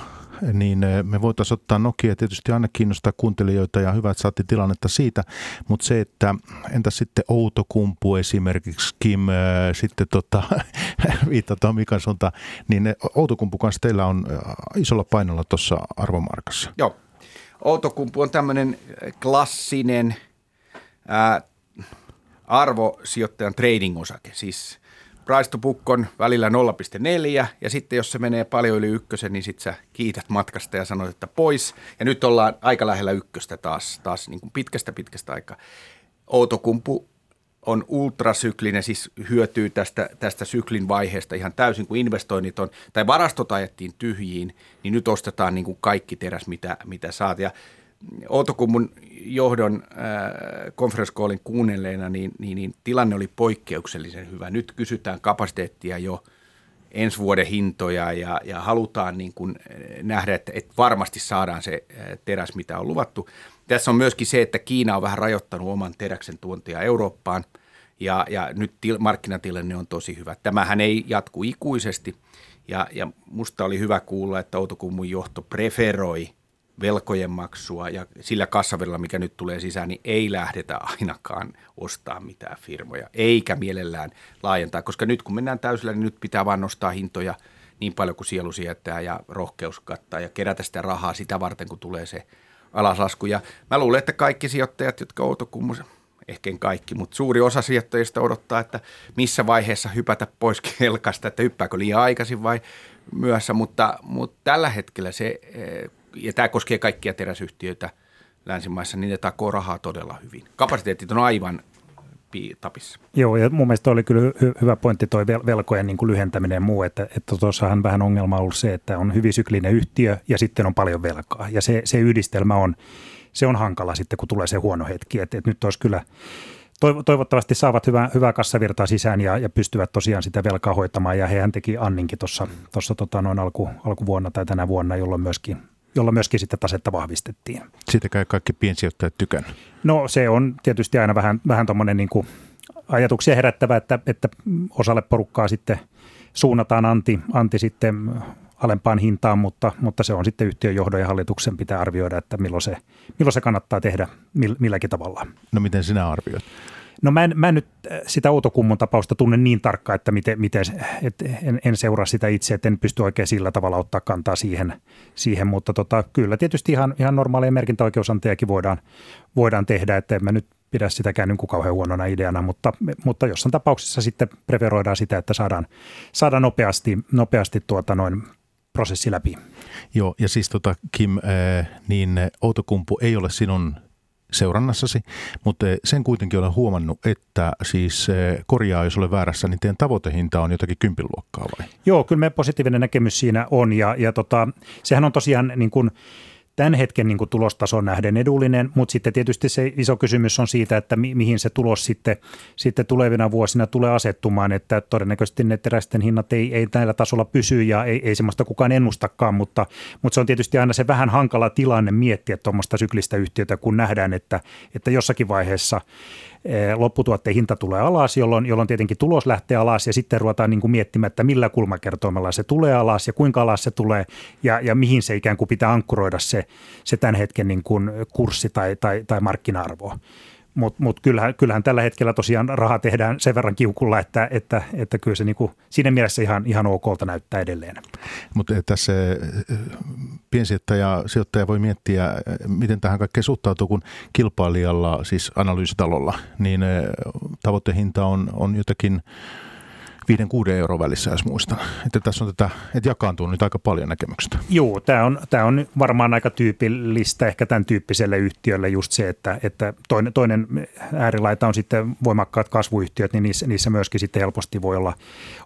niin eh, me voitaisiin ottaa Nokia tietysti aina kiinnostaa kuuntelijoita ja hyvä, että saatiin tilannetta siitä, mutta se, että entä sitten Outokumpu esimerkiksi, Kim, äh, sitten tota, viitataan Mikan suuntaan, niin eh, Outokumpu kanssa teillä on isolla painolla tuossa arvomarkassa. Joo. Outokumpu on tämmöinen klassinen ää, arvosijoittajan trading-osake, siis – price to book on välillä 0,4 ja sitten jos se menee paljon yli ykkösen, niin sitten sä kiität matkasta ja sanoit, että pois. Ja nyt ollaan aika lähellä ykköstä taas, taas niin kuin pitkästä pitkästä aikaa. Outokumpu on ultrasyklinen, siis hyötyy tästä, tästä syklin vaiheesta ihan täysin, kun investoinnit on, tai varastot ajettiin tyhjiin, niin nyt ostetaan niin kuin kaikki teräs, mitä, mitä saat. Ja Outokummun johdon äh, konferenssikoolin kuunnelleena, niin, niin, niin tilanne oli poikkeuksellisen hyvä. Nyt kysytään kapasiteettia jo ensi vuoden hintoja ja, ja halutaan niin kuin äh, nähdä, että, että varmasti saadaan se äh, teräs, mitä on luvattu. Tässä on myöskin se, että Kiina on vähän rajoittanut oman teräksen tuontia Eurooppaan ja, ja nyt til, markkinatilanne on tosi hyvä. Tämähän ei jatku ikuisesti ja, ja musta oli hyvä kuulla, että Outokummun johto preferoi – velkojen maksua ja sillä kassaverilla, mikä nyt tulee sisään, niin ei lähdetä ainakaan ostaa mitään firmoja, eikä mielellään laajentaa, koska nyt kun mennään täysillä, niin nyt pitää vain nostaa hintoja niin paljon kuin sielu sietää ja rohkeus kattaa ja kerätä sitä rahaa sitä varten, kun tulee se alaslasku. Ja mä luulen, että kaikki sijoittajat, jotka Outokummus, ehkä en kaikki, mutta suuri osa sijoittajista odottaa, että missä vaiheessa hypätä pois kelkasta, että hyppääkö liian aikaisin vai myöhässä, mutta, mutta tällä hetkellä se eh, ja tämä koskee kaikkia teräsyhtiöitä länsimaissa, niin ne takoo rahaa todella hyvin. Kapasiteetit on aivan tapissa. Joo, ja mun mielestä oli kyllä hy- hyvä pointti toi velkojen niin kuin lyhentäminen ja muu, että, että tuossahan vähän ongelma on ollut se, että on hyvin syklinen yhtiö ja sitten on paljon velkaa. Ja se, se yhdistelmä on se on hankala sitten, kun tulee se huono hetki. Että, että nyt olisi kyllä toivottavasti saavat hyvää, hyvää kassavirtaa sisään ja, ja pystyvät tosiaan sitä velkaa hoitamaan. Ja hehän teki Anninkin tuossa tota alku, alkuvuonna tai tänä vuonna, jolloin myöskin jolla myöskin sitten tasetta vahvistettiin. Siitä käy kaikki piensijoittajat tykän. No se on tietysti aina vähän, vähän tuommoinen niin ajatuksia herättävä, että, että osalle porukkaa sitten suunnataan anti, anti sitten alempaan hintaan, mutta, mutta se on sitten yhtiön johdon ja hallituksen pitää arvioida, että milloin se, milloin se kannattaa tehdä milläkin tavalla. No miten sinä arvioit? No mä en, mä en nyt äh, sitä Outokummun tapausta tunne niin tarkkaan, että miten, miten et en, en seuraa sitä itse, että en pysty oikein sillä tavalla ottaa kantaa siihen, siihen mutta tota, kyllä tietysti ihan, ihan normaaleja merkintäoikeusantajakin voidaan, voidaan tehdä, että en mä nyt pidä sitäkään niin kuin kauhean huonona ideana, mutta, mutta jossain tapauksessa sitten preferoidaan sitä, että saadaan, saadaan nopeasti, nopeasti tuota noin prosessi läpi. Joo, ja siis tota, Kim, äh, niin Outokumpu ei ole sinun seurannassasi, mutta sen kuitenkin olen huomannut, että siis äh, korjaa, jos olen väärässä, niin teidän tavoitehinta on jotakin kympin luokkaa vai? Joo, kyllä me positiivinen näkemys siinä on ja, ja tota, sehän on tosiaan niin kuin – tämän hetken niin kuin tulostason nähden edullinen, mutta sitten tietysti se iso kysymys on siitä, että mi- mihin se tulos sitten, sitten tulevina vuosina tulee asettumaan, että todennäköisesti ne terästen hinnat ei, ei näillä tasolla pysy ja ei, ei semmoista kukaan ennustakaan, mutta, mutta se on tietysti aina se vähän hankala tilanne miettiä tuommoista syklistä yhtiötä, kun nähdään, että, että jossakin vaiheessa lopputuotteen hinta tulee alas, jolloin, jolloin tietenkin tulos lähtee alas ja sitten ruvetaan niin kuin miettimään, että millä kulmakertoimella se tulee alas ja kuinka alas se tulee ja, ja mihin se ikään kuin pitää ankkuroida se, se tämän hetken niin kuin kurssi tai, tai, tai markkina-arvo. Mutta mut kyllähän, kyllähän tällä hetkellä tosiaan raha tehdään sen verran kiukulla, että, että, että kyllä se niinku siinä mielessä ihan, ihan okolta näyttää edelleen. Mutta tässä äh, piensijoittaja sijoittaja voi miettiä, äh, miten tähän kaikkeen suhtautuu, kun kilpailijalla, siis analyysitalolla, niin äh, tavoitehinta on, on jotakin – 5-6 euroa välissä, jos muistan. Että tässä on tätä, että jakaantuu nyt aika paljon näkemyksestä. Joo, tämä on, tämä on varmaan aika tyypillistä ehkä tämän tyyppiselle yhtiölle just se, että, että toinen, toinen äärilaita on sitten voimakkaat kasvuyhtiöt, niin niissä, niissä myöskin sitten helposti voi olla,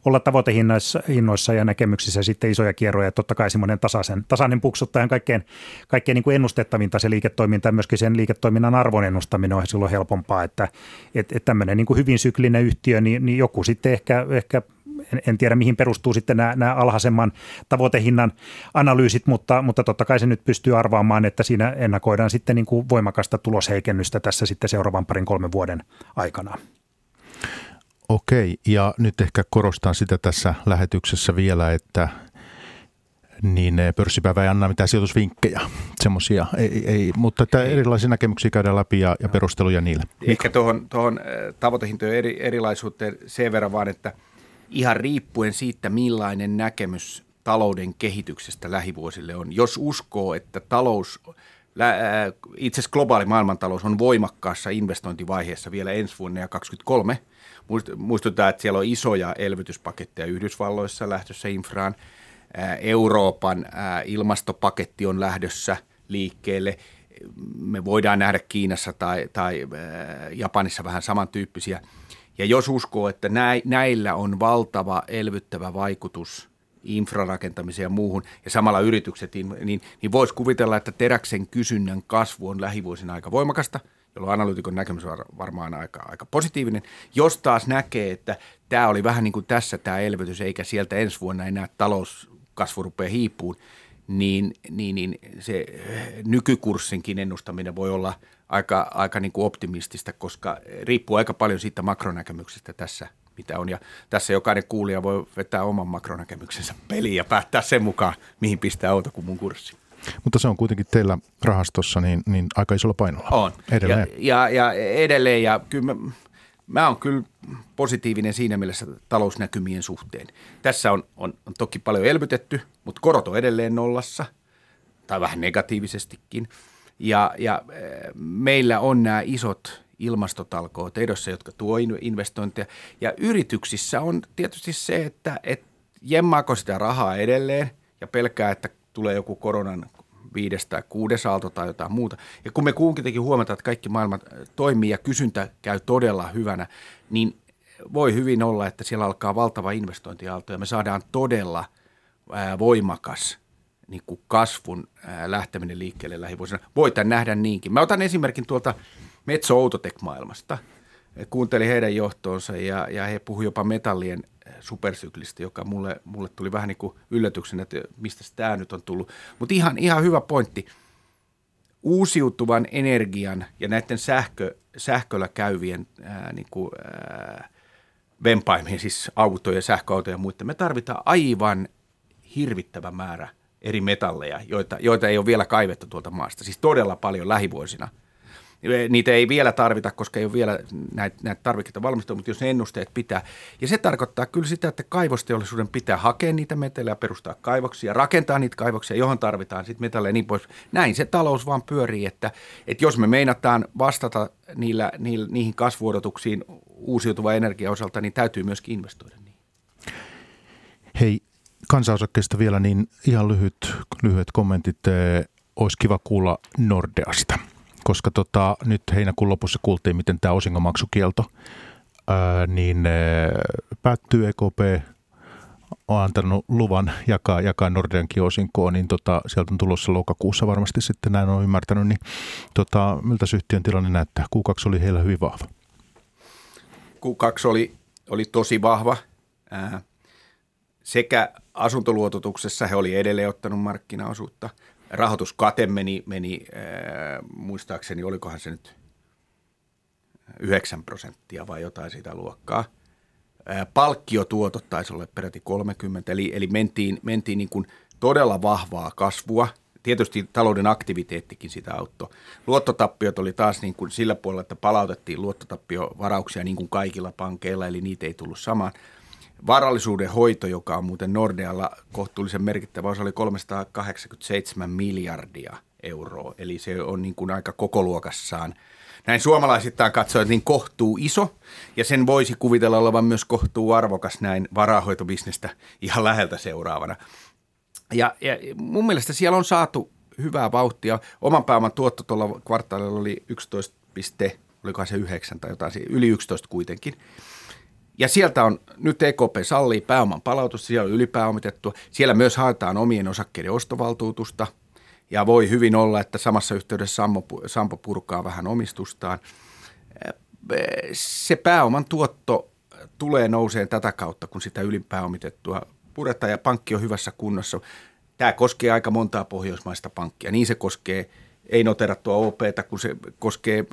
olla tavoitehinnoissa ja näkemyksissä sitten isoja kierroja. Totta kai semmoinen tasaisen, tasainen puksuttajan kaikkein, kaikkein niin kuin ennustettavinta se liiketoiminta ja myöskin sen liiketoiminnan arvon ennustaminen on silloin helpompaa, että, että, että tämmöinen niin kuin hyvin syklinen yhtiö, niin, niin joku sitten ehkä ehkä en, en tiedä mihin perustuu sitten nämä, nämä alhaisemman tavoitehinnan analyysit, mutta, mutta totta kai se nyt pystyy arvaamaan, että siinä ennakoidaan sitten niin kuin voimakasta tulosheikennystä tässä sitten seuraavan parin kolmen vuoden aikana. Okei, ja nyt ehkä korostan sitä tässä lähetyksessä vielä, että niin eh, pörssipäivä ei anna mitään sijoitusvinkkejä, semmoisia, ei, ei, mutta että erilaisia näkemyksiä käydään läpi ja, ja perusteluja niille. Ehkä tuohon, tuohon eh, tavoitehintojen eri, erilaisuuteen sen verran vaan, että ihan riippuen siitä, millainen näkemys talouden kehityksestä lähivuosille on. Jos uskoo, että talous, itse asiassa globaali maailmantalous on voimakkaassa investointivaiheessa vielä ensi vuonna ja 2023, muistutetaan, että siellä on isoja elvytyspaketteja Yhdysvalloissa lähdössä infraan, Euroopan ilmastopaketti on lähdössä liikkeelle. Me voidaan nähdä Kiinassa tai, tai Japanissa vähän samantyyppisiä – ja jos uskoo, että näillä on valtava elvyttävä vaikutus infrarakentamiseen ja muuhun, ja samalla yritykset, niin, niin, niin voisi kuvitella, että teräksen kysynnän kasvu on lähivuosina aika voimakasta, jolloin analyytikon näkemys on varmaan aika, aika positiivinen. Jos taas näkee, että tämä oli vähän niin kuin tässä tämä elvytys, eikä sieltä ensi vuonna enää talouskasvu rupeaa hiipuun, niin, niin, niin se nykykurssinkin ennustaminen voi olla – aika, aika niin kuin optimistista, koska riippuu aika paljon siitä makronäkemyksestä tässä, mitä on. Ja tässä jokainen kuulija voi vetää oman makronäkemyksensä peliin ja päättää sen mukaan, mihin pistää autokummun kurssi. Mutta se on kuitenkin teillä rahastossa niin, niin aika isolla painolla. On. Edelleen. Ja, ja, ja edelleen. Ja kyllä mä, mä oon kyllä positiivinen siinä mielessä talousnäkymien suhteen. Tässä on, on, on toki paljon elvytetty, mutta korot on edelleen nollassa tai vähän negatiivisestikin – ja, ja eh, meillä on nämä isot ilmastotalkoot edossa, jotka tuo investointeja. Ja yrityksissä on tietysti se, että et jemmaako sitä rahaa edelleen ja pelkää, että tulee joku koronan viides tai kuudes aalto tai jotain muuta. Ja kun me kuitenkin huomataan, että kaikki maailmat toimii ja kysyntä käy todella hyvänä, niin voi hyvin olla, että siellä alkaa valtava investointiaalto ja me saadaan todella voimakas niin kuin kasvun lähteminen liikkeelle lähivuosina. Voitan nähdä niinkin. Mä otan esimerkin tuolta Metso Outotec-maailmasta. Kuuntelin heidän johtoonsa ja, ja he puhuivat jopa metallien supersyklistä, joka mulle, mulle tuli vähän niin kuin yllätyksenä, että mistä tämä nyt on tullut. Mutta ihan, ihan hyvä pointti. Uusiutuvan energian ja näiden sähkö, sähköllä käyvien ää, niin kuin, ää, vempaimien, siis autoja, sähköautoja ja muita, me tarvitaan aivan hirvittävä määrä eri metalleja, joita, joita ei ole vielä kaivettu tuolta maasta. Siis todella paljon lähivuosina. Niitä ei vielä tarvita, koska ei ole vielä näitä, näitä tarvikkeita valmistettu, mutta jos ne ennusteet pitää. Ja se tarkoittaa kyllä sitä, että kaivosteollisuuden pitää hakea niitä metalleja, perustaa kaivoksia, rakentaa niitä kaivoksia, johon tarvitaan sitten metalleja niin pois. Näin se talous vaan pyörii, että, että jos me meinataan vastata niillä, niillä, niihin kasvuodotuksiin uusiutuva energia osalta, niin täytyy myöskin investoida niihin. Hei, kansanosakkeesta vielä, niin ihan lyhyt, lyhyet kommentit. Olisi kiva kuulla Nordeasta, koska tota, nyt heinäkuun lopussa kuultiin, miten tämä osingomaksukielto ää, niin ää, päättyy EKP on antanut luvan jakaa, jakaa Nordeankin osinkoon, niin tota, sieltä on tulossa lokakuussa varmasti sitten, näin on ymmärtänyt, niin tota, miltä yhtiön tilanne näyttää? Q2 oli heillä hyvin vahva. Q2 oli, oli tosi vahva. Ää, sekä asuntoluototuksessa he oli edelleen ottanut markkinaosuutta. Rahoituskate meni, meni äh, muistaakseni, olikohan se nyt 9 prosenttia vai jotain sitä luokkaa. Äh, palkkiotuotot taisi olla peräti 30, eli, eli mentiin, mentiin niin kuin todella vahvaa kasvua. Tietysti talouden aktiviteettikin sitä auttoi. Luottotappiot oli taas niin kuin sillä puolella, että palautettiin luottotappiovarauksia niin kuin kaikilla pankeilla, eli niitä ei tullut samaan – Varallisuuden hoito, joka on muuten Nordealla kohtuullisen merkittävä osa, oli 387 miljardia euroa. Eli se on niin kuin aika kokoluokassaan. Näin suomalaisittain katsoen niin kohtuu iso, ja sen voisi kuvitella olevan myös kohtuu arvokas näin varahoitobisnestä ihan läheltä seuraavana. Ja, ja mun mielestä siellä on saatu hyvää vauhtia. Oman pääoman tuotto tuolla kvartaalilla oli 11, olikohan se 9 tai jotain, yli 11 kuitenkin. Ja sieltä on, nyt EKP sallii pääoman palautusta, siellä on ylipääomitettua. Siellä myös haetaan omien osakkeiden ostovaltuutusta. Ja voi hyvin olla, että samassa yhteydessä Sampo, Sampo purkaa vähän omistustaan. Se pääoman tuotto tulee nouseen tätä kautta, kun sitä ylipääomitettua puretaan ja pankki on hyvässä kunnossa. Tämä koskee aika montaa pohjoismaista pankkia. Niin se koskee ei noterattua OP, kun se koskee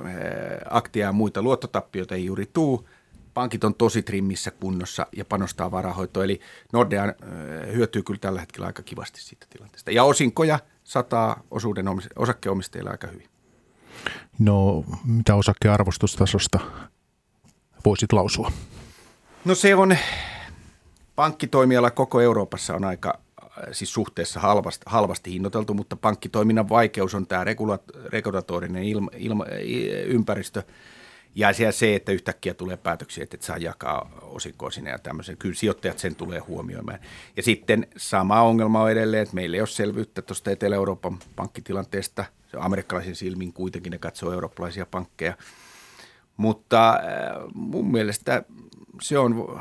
aktia ja muita. Luottotappioita ei juuri tuu pankit on tosi trimmissä kunnossa ja panostaa varahoitoon. Eli Nordea äh, hyötyy kyllä tällä hetkellä aika kivasti siitä tilanteesta. Ja osinkoja sataa osuuden osakkeenomistajille aika hyvin. No, mitä osakkearvostustasosta voisit lausua? No se on, pankkitoimiala koko Euroopassa on aika äh, siis suhteessa halvasti, halvasti hinnoiteltu, mutta pankkitoiminnan vaikeus on tämä regulatorinen ilma, ilma, ympäristö – ja se, että yhtäkkiä tulee päätöksiä, että et saa jakaa osinkoa sinne ja tämmöisen. Kyllä sijoittajat sen tulee huomioimaan. Ja sitten sama ongelma on edelleen, että meillä ei ole selvyyttä tuosta Etelä-Euroopan pankkitilanteesta. Se amerikkalaisin silmin kuitenkin ne katsoo eurooppalaisia pankkeja. Mutta äh, mun mielestä se on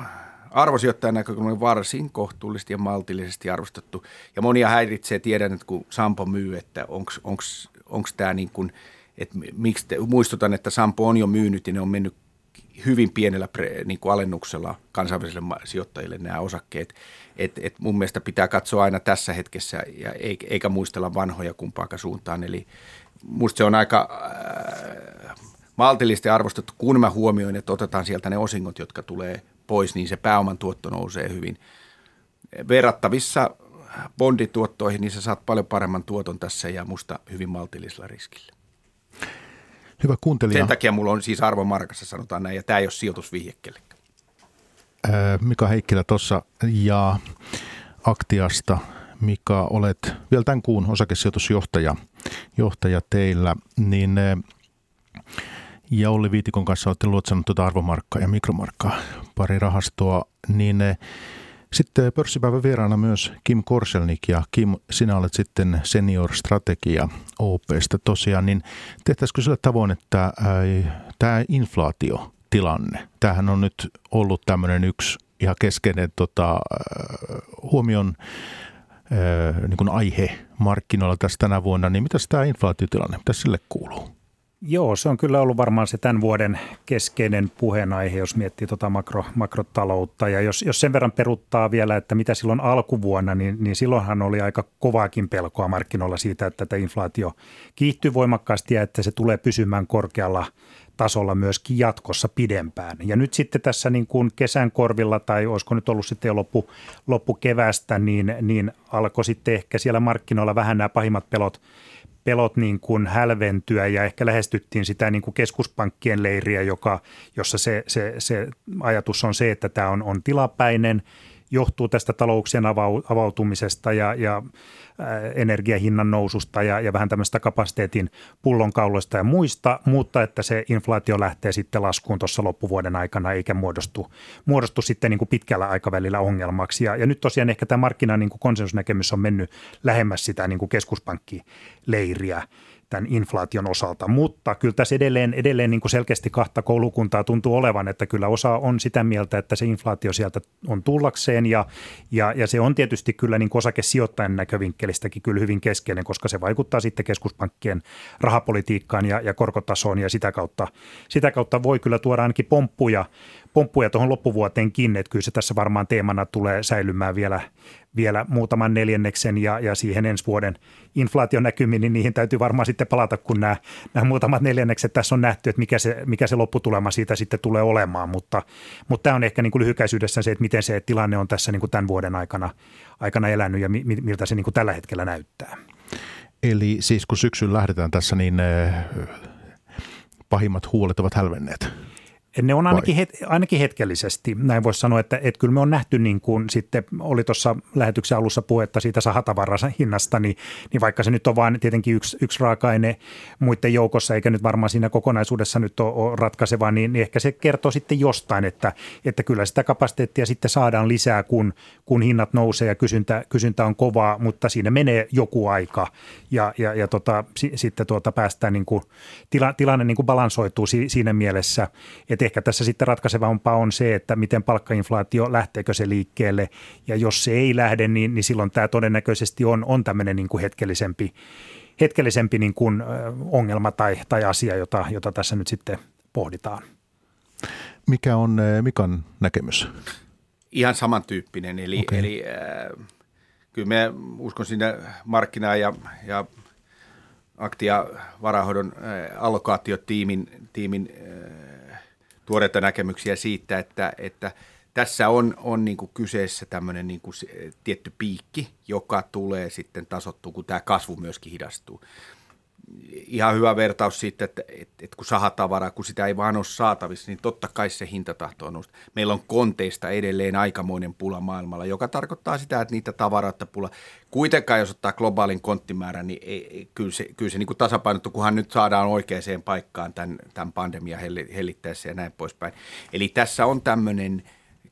arvosijoittajan näkökulmasta varsin kohtuullisesti ja maltillisesti arvostettu. Ja monia häiritsee, tiedän, että kun Sampo myy, että onko tämä niin kuin – että miksi te, muistutan, että Sampo on jo myynyt ja ne on mennyt hyvin pienellä pre, niin kuin alennuksella kansainvälisille sijoittajille nämä osakkeet. Et, et mun mielestä pitää katsoa aina tässä hetkessä ja eikä muistella vanhoja kumpaakaan suuntaan. Eli musta se on aika äh, maltillisesti arvostettu, kun mä huomioin, että otetaan sieltä ne osingot, jotka tulee pois, niin se pääoman tuotto nousee hyvin. Verrattavissa bondituottoihin, niin sä saat paljon paremman tuoton tässä ja musta hyvin maltillisella riskillä. Hyvä kuuntelija. Sen takia mulla on siis arvomarkassa sanotaan näin, ja tämä ei ole sijoitusvihje kellekään. Mika Heikkilä tuossa ja Aktiasta. Mika, olet vielä tämän kuun osakesijoitusjohtaja johtaja teillä, niin ja Olli Viitikon kanssa olette luotsannut tuota arvomarkkaa ja mikromarkkaa, pari rahastoa, niin sitten pörssipäivän vieraana myös Kim Korselnik ja Kim, sinä olet sitten senior strategia OPstä tosiaan, niin tehtäisikö sillä tavoin, että tämä inflaatiotilanne, tämähän on nyt ollut tämmöinen yksi ihan keskeinen tota, huomion niin kuin aihe markkinoilla tässä tänä vuonna, niin mitä tämä inflaatiotilanne, mitä sille kuuluu? Joo, se on kyllä ollut varmaan se tämän vuoden keskeinen puheenaihe, jos miettii tuota makro, makrotaloutta. Ja jos, jos sen verran peruttaa vielä, että mitä silloin alkuvuonna, niin, niin silloinhan oli aika kovaakin pelkoa markkinoilla siitä, että tämä inflaatio kiihtyy voimakkaasti ja että se tulee pysymään korkealla tasolla myöskin jatkossa pidempään. Ja nyt sitten tässä niin kuin kesän korvilla tai olisiko nyt ollut sitten jo loppu, loppukevästä, niin, niin alkoi sitten ehkä siellä markkinoilla vähän nämä pahimmat pelot – pelot niin kuin hälventyä ja ehkä lähestyttiin sitä niin kuin keskuspankkien leiriä, joka, jossa se, se, se ajatus on se, että tämä on, on tilapäinen, johtuu tästä talouksien avautumisesta ja, ja energiahinnan noususta ja, ja vähän tämmöistä kapasiteetin pullonkauloista ja muista, mutta että se inflaatio lähtee sitten laskuun tuossa loppuvuoden aikana eikä muodostu, muodostu sitten niin kuin pitkällä aikavälillä ongelmaksi. Ja, ja nyt tosiaan ehkä tämä markkinan niin kuin konsensusnäkemys on mennyt lähemmäs sitä niin kuin keskuspankkileiriä tämän inflaation osalta, mutta kyllä tässä edelleen, edelleen niin kuin selkeästi kahta koulukuntaa tuntuu olevan, että kyllä osa on sitä mieltä, että se inflaatio sieltä on tullakseen. Ja, ja, ja se on tietysti kyllä niin osakesijoittajan näkövinkkelistäkin kyllä hyvin keskeinen, koska se vaikuttaa sitten keskuspankkien rahapolitiikkaan ja, ja korkotasoon. Ja sitä kautta, sitä kautta voi kyllä tuoda ainakin pomppuja, pomppuja tuohon loppuvuoteenkin, että kyllä se tässä varmaan teemana tulee säilymään vielä, vielä muutaman neljänneksen ja, ja siihen ensi vuoden inflaationäkymiin, niin niihin täytyy varmaan sitten palata, kun nämä, nämä muutamat neljännekset tässä on nähty, että mikä se, mikä se lopputulema siitä sitten tulee olemaan, mutta, mutta tämä on ehkä niin kuin lyhykäisyydessä se, että miten se tilanne on tässä niin kuin tämän vuoden aikana, aikana elänyt ja mi, miltä se niin kuin tällä hetkellä näyttää. Eli siis kun syksyyn lähdetään tässä, niin eh, pahimmat huolet ovat hälvenneet? Ne on ainakin, het, ainakin hetkellisesti, näin voisi sanoa, että, että kyllä me on nähty niin kuin sitten, oli tuossa lähetyksen alussa puhetta siitä sahatavaran hinnasta, niin, niin vaikka se nyt on vain tietenkin yksi, yksi raaka-aine muiden joukossa, eikä nyt varmaan siinä kokonaisuudessa nyt ole, ole ratkaiseva, niin, niin ehkä se kertoo sitten jostain, että, että kyllä sitä kapasiteettia sitten saadaan lisää, kun, kun hinnat nousee ja kysyntä, kysyntä on kovaa, mutta siinä menee joku aika ja, ja, ja tota, si, sitten tuota päästään niin kuin, tila, tilanne niin kuin balansoituu si, siinä mielessä, että ehkä tässä sitten ratkaisevampaa on se, että miten palkkainflaatio, lähteekö se liikkeelle ja jos se ei lähde, niin, niin silloin tämä todennäköisesti on, on tämmöinen niin kuin hetkellisempi, hetkellisempi niin kuin ongelma tai, tai asia, jota, jota tässä nyt sitten pohditaan. Mikä on Mikan näkemys? Ihan samantyyppinen, eli, okay. eli äh, kyllä me uskon sinne markkinaa ja, ja aktia varahoidon äh, allokaatiotiimin tiimin, äh, tuoreita näkemyksiä siitä, että, että tässä on, on niin kuin kyseessä tämmöinen niin kuin tietty piikki, joka tulee sitten tasottua, kun tämä kasvu myöskin hidastuu ihan hyvä vertaus siitä, että, että, että kun sahatavaraa, kun sitä ei vaan ole saatavissa, niin totta kai se hinta tahtoo nousta. Meillä on konteista edelleen aikamoinen pula maailmalla, joka tarkoittaa sitä, että niitä tavaroita pula. Kuitenkaan jos ottaa globaalin konttimäärän, niin ei, kyllä se, kyllä se niin kuin tasapainottu, kunhan nyt saadaan oikeaan paikkaan tämän, tämän pandemian hellittäessä ja näin poispäin. Eli tässä on tämmöinen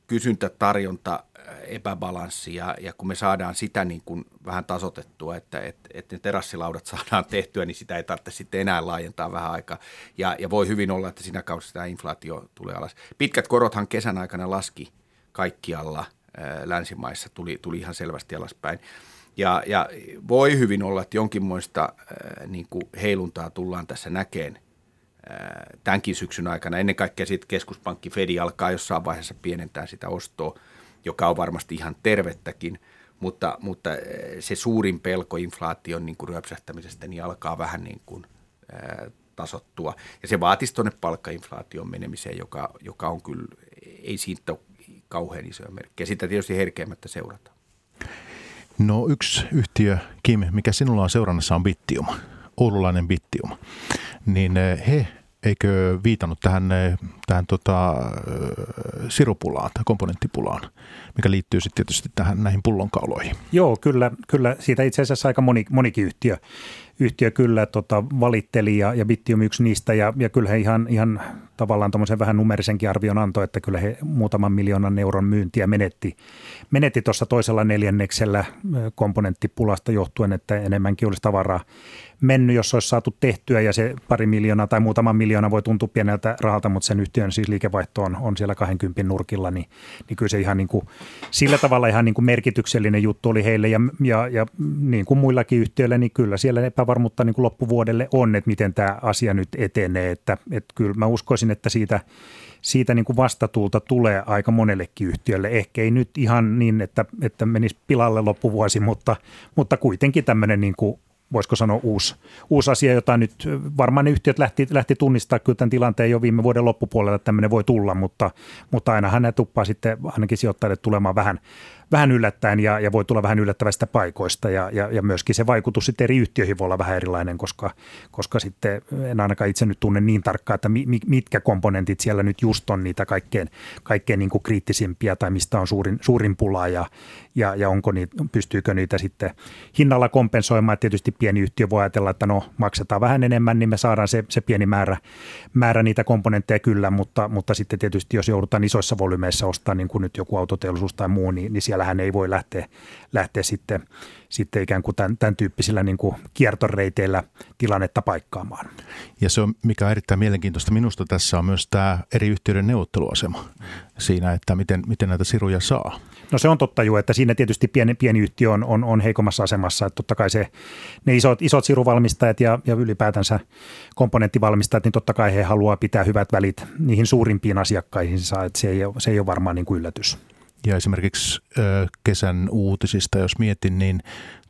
kysyntätarjonta epäbalanssi ja, ja kun me saadaan sitä niin kuin vähän tasotettua, että, että, että ne terassilaudat saadaan tehtyä, niin sitä ei tarvitse sitten enää laajentaa vähän aikaa. Ja, ja voi hyvin olla, että siinä kautta tämä inflaatio tulee alas. Pitkät korothan kesän aikana laski kaikkialla ää, länsimaissa, tuli, tuli ihan selvästi alaspäin. Ja, ja voi hyvin olla, että jonkinmoista ää, niin kuin heiluntaa tullaan tässä näkeen tämänkin syksyn aikana. Ennen kaikkea sitten keskuspankki Fedi alkaa jossain vaiheessa pienentää sitä ostoa – joka on varmasti ihan tervettäkin, mutta, mutta eh, se suurin pelko inflaation niin kuin ryöpsähtämisestä niin alkaa vähän niin kuin, ää, tasottua. Ja se vaatisi tuonne palkkainflaation menemiseen, joka, joka on kyllä, ei siitä ole kauhean isoja merkkejä. Sitä tietysti herkeämättä seurata. No yksi yhtiö, Kim, mikä sinulla on seurannassa on Bittium, oululainen Bittium. Niin eh, he eikö viitannut tähän, eh, tähän tota, sirupulaan tai komponenttipulaan, mikä liittyy sitten tietysti tähän näihin pullonkauloihin. Joo, kyllä, kyllä siitä itse asiassa aika moni, monikin yhtiö, yhtiö kyllä tota, valitteli ja, ja Bittium yksi niistä ja, ja kyllä he ihan, ihan tavallaan tuommoisen vähän numerisenkin arvion antoi, että kyllä he muutaman miljoonan euron myyntiä menetti, menetti tuossa toisella neljänneksellä komponenttipulasta johtuen, että enemmänkin olisi tavaraa mennyt, jos olisi saatu tehtyä ja se pari miljoonaa tai muutama miljoona voi tuntua pieneltä rahalta, mutta sen yhtiön siis liikevaihto on, on siellä 20 nurkilla, niin, niin kyllä se ihan niin kuin, sillä tavalla ihan niin kuin merkityksellinen juttu oli heille ja, ja, ja niin kuin muillakin yhtiöillä, niin kyllä siellä epävarmuutta niin kuin loppuvuodelle on, että miten tämä asia nyt etenee, että, että kyllä mä uskoisin, että siitä siitä niin kuin vastatuulta tulee aika monellekin yhtiölle. Ehkä ei nyt ihan niin, että, että menisi pilalle loppuvuosi, mutta, mutta kuitenkin tämmöinen niin kuin voisiko sanoa uusi, uusi asia, jota nyt varmaan ne yhtiöt lähti, lähti tunnistaa kyllä tämän tilanteen jo viime vuoden loppupuolella, että tämmöinen voi tulla, mutta, mutta ainahan ne tuppaa sitten ainakin sijoittajille tulemaan vähän, vähän yllättäen ja, ja voi tulla vähän yllättävästä paikoista ja, ja, ja myöskin se vaikutus sitten eri yhtiöihin voi olla vähän erilainen, koska, koska sitten en ainakaan itse nyt tunne niin tarkkaan, että mi, mitkä komponentit siellä nyt just on niitä kaikkein, kaikkein niin kuin kriittisimpiä tai mistä on suurin, suurin pula ja, ja, ja onko niitä, pystyykö niitä sitten hinnalla kompensoimaan. Tietysti pieni yhtiö voi ajatella, että no maksetaan vähän enemmän, niin me saadaan se, se pieni määrä, määrä niitä komponentteja kyllä, mutta, mutta sitten tietysti jos joudutaan isoissa volyymeissa ostaa niin kuin nyt joku autoteollisuus tai muu, niin, niin siellähän ei voi lähteä, lähteä sitten, sitten ikään kuin tämän, tämän tyyppisillä niin kuin kiertoreiteillä tilannetta paikkaamaan. Ja se on, mikä on erittäin mielenkiintoista minusta tässä on myös tämä eri yhtiöiden neuvotteluasema siinä, että miten, miten näitä siruja saa. No se on totta jo, että siinä tietysti pieni, pieni yhtiö on, on, on heikommassa asemassa, että totta kai se, ne isot, isot siruvalmistajat ja, ja ylipäätänsä komponenttivalmistajat, niin totta kai he haluaa pitää hyvät välit niihin suurimpiin asiakkaisiinsa, että se ei ole, se ei ole varmaan niin kuin yllätys. Ja esimerkiksi kesän uutisista, jos mietin, niin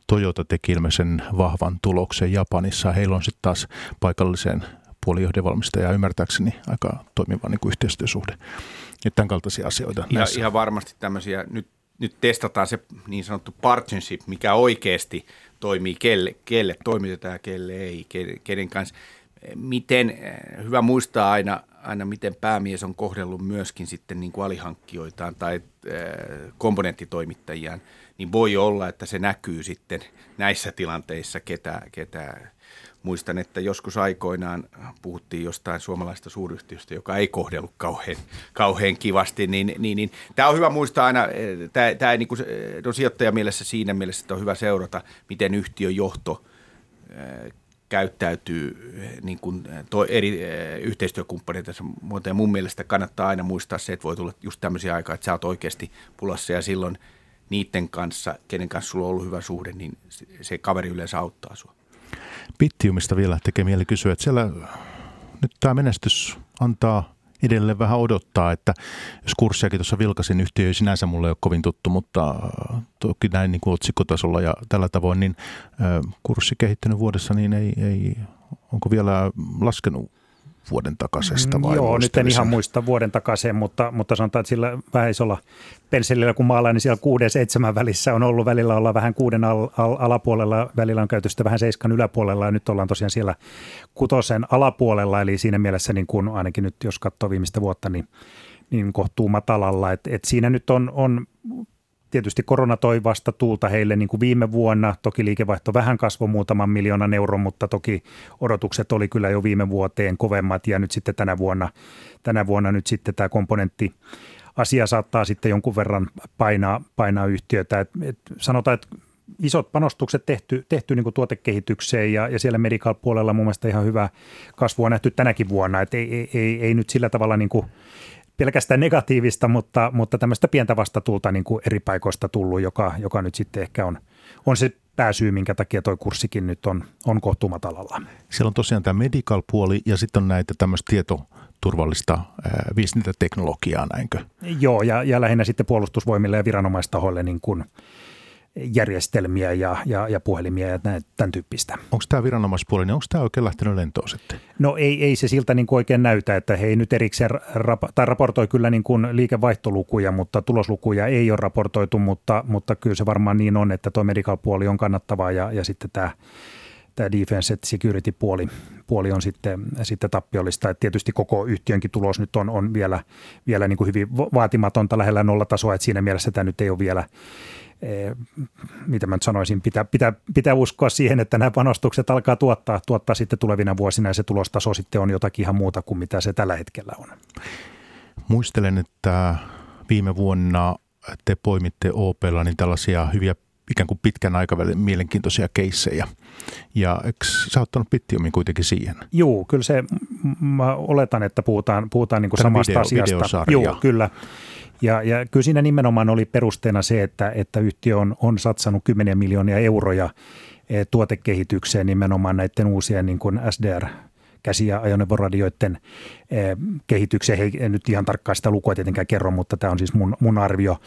Toyota teki ilmeisen vahvan tuloksen Japanissa. Heillä on sitten taas paikalliseen puolijohdevalmistaja ymmärtääkseni aika toimiva niin kuin yhteistyösuhde. Ja tämän kaltaisia asioita. Ja, ihan varmasti tämmöisiä, nyt, nyt testataan se niin sanottu partnership, mikä oikeasti toimii, kelle, kelle toimitetaan ja kelle ei, kenen kanssa. Miten, hyvä muistaa aina, aina miten päämies on kohdellut myöskin sitten niin kuin alihankkijoitaan tai komponenttitoimittajiaan, niin voi olla, että se näkyy sitten näissä tilanteissa, ketä, ketä muistan, että joskus aikoinaan puhuttiin jostain suomalaista suuryhtiöstä, joka ei kohdellut kauhean, kauhean kivasti, niin, niin, niin. Tämä on hyvä muistaa aina, tämä, tämä ei niin no sijoittajamielessä siinä mielessä, että on hyvä seurata, miten yhtiön johto käyttäytyy niin kuin to, eri yhteistyökumppaneita ja mun mielestä kannattaa aina muistaa se, että voi tulla just tämmöisiä aikaa, että sä oot oikeasti pulassa ja silloin niiden kanssa, kenen kanssa sulla on ollut hyvä suhde, niin se kaveri yleensä auttaa sua. Bittiumista vielä tekee mieli kysyä, että siellä nyt tämä menestys antaa edelleen vähän odottaa, että jos kurssiakin tuossa vilkasin, yhtiö ei sinänsä mulle ole kovin tuttu, mutta toki näin niin kuin otsikkotasolla ja tällä tavoin, niin kurssi kehittynyt vuodessa, niin ei, ei onko vielä laskenut vuoden takaisesta vai Joo, nyt en ihan muista vuoden takaisin, mutta, mutta sanotaan, että sillä vähän isolla pensselillä kun maalaa, niin siellä kuuden seitsemän välissä on ollut välillä olla vähän kuuden al, al, alapuolella, välillä on käyty sitä vähän seiskan yläpuolella ja nyt ollaan tosiaan siellä kutosen alapuolella, eli siinä mielessä niin kun ainakin nyt jos katsoo viimeistä vuotta, niin, niin kohtuu matalalla, että et siinä nyt on, on Tietysti korona toi vasta tuulta heille niin kuin viime vuonna. Toki liikevaihto vähän kasvoi muutaman miljoonan euron, mutta toki odotukset oli kyllä jo viime vuoteen kovemmat ja nyt sitten tänä vuonna, tänä vuonna nyt sitten tämä komponentti asia saattaa sitten jonkun verran painaa, painaa yhtiötä. Et, et sanotaan, että isot panostukset tehty, tehty niin kuin tuotekehitykseen ja, ja siellä medical-puolella mun mielestä ihan hyvä kasvu on nähty tänäkin vuonna. Et ei, ei, ei, ei nyt sillä tavalla niin kuin pelkästään negatiivista, mutta, mutta tämmöistä pientä vastatuulta niin kuin eri paikoista tullut, joka, joka nyt sitten ehkä on, on se pääsyy, minkä takia tuo kurssikin nyt on, on kohtuumatalalla. Siellä on tosiaan tämä medical-puoli ja sitten on näitä tämmöistä tietoturvallista viestintäteknologiaa, näinkö? Joo, ja, ja lähinnä sitten puolustusvoimille ja viranomaistahoille niin kuin – järjestelmiä ja, ja, ja puhelimia ja näin, tämän tyyppistä. Onko tämä viranomaispuoli, niin onko tämä oikein lähtenyt lentoon sitten? No ei, ei se siltä niin kuin oikein näytä, että he ei nyt erikseen rap- tai raportoi kyllä niin kuin liikevaihtolukuja, mutta tuloslukuja ei ole raportoitu, mutta, mutta kyllä se varmaan niin on, että tuo medical puoli on kannattavaa ja, ja sitten tämä tämä defense security puoli, on sitten, sitten tappiollista. Et tietysti koko yhtiönkin tulos nyt on, on vielä, vielä niin kuin hyvin vaatimatonta lähellä nollatasoa, että siinä mielessä tämä nyt ei ole vielä, Eh, mitä mä nyt sanoisin, pitää, pitää, pitää uskoa siihen, että nämä panostukset alkaa tuottaa, tuottaa sitten tulevina vuosina ja se tulostaso sitten on jotakin ihan muuta kuin mitä se tällä hetkellä on. Muistelen, että viime vuonna te poimitte OPlla niin tällaisia hyviä ikään kuin pitkän aikavälin mielenkiintoisia keissejä. Ja eikö sä ottanut Bittiumin kuitenkin siihen? Joo, kyllä se, mä oletan, että puhutaan, puhutaan niin kuin samasta video, asiasta. Joo, kyllä. Ja, ja kyllä siinä nimenomaan oli perusteena se, että, että yhtiö on, on satsannut kymmeniä miljoonia euroja eh, tuotekehitykseen nimenomaan näiden uusien niin kuin SDR käsi- ja ajoneuvoradioiden eh, kehitykseen. He en nyt ihan tarkkaan sitä lukua tietenkään kerro, mutta tämä on siis mun, mun arvio.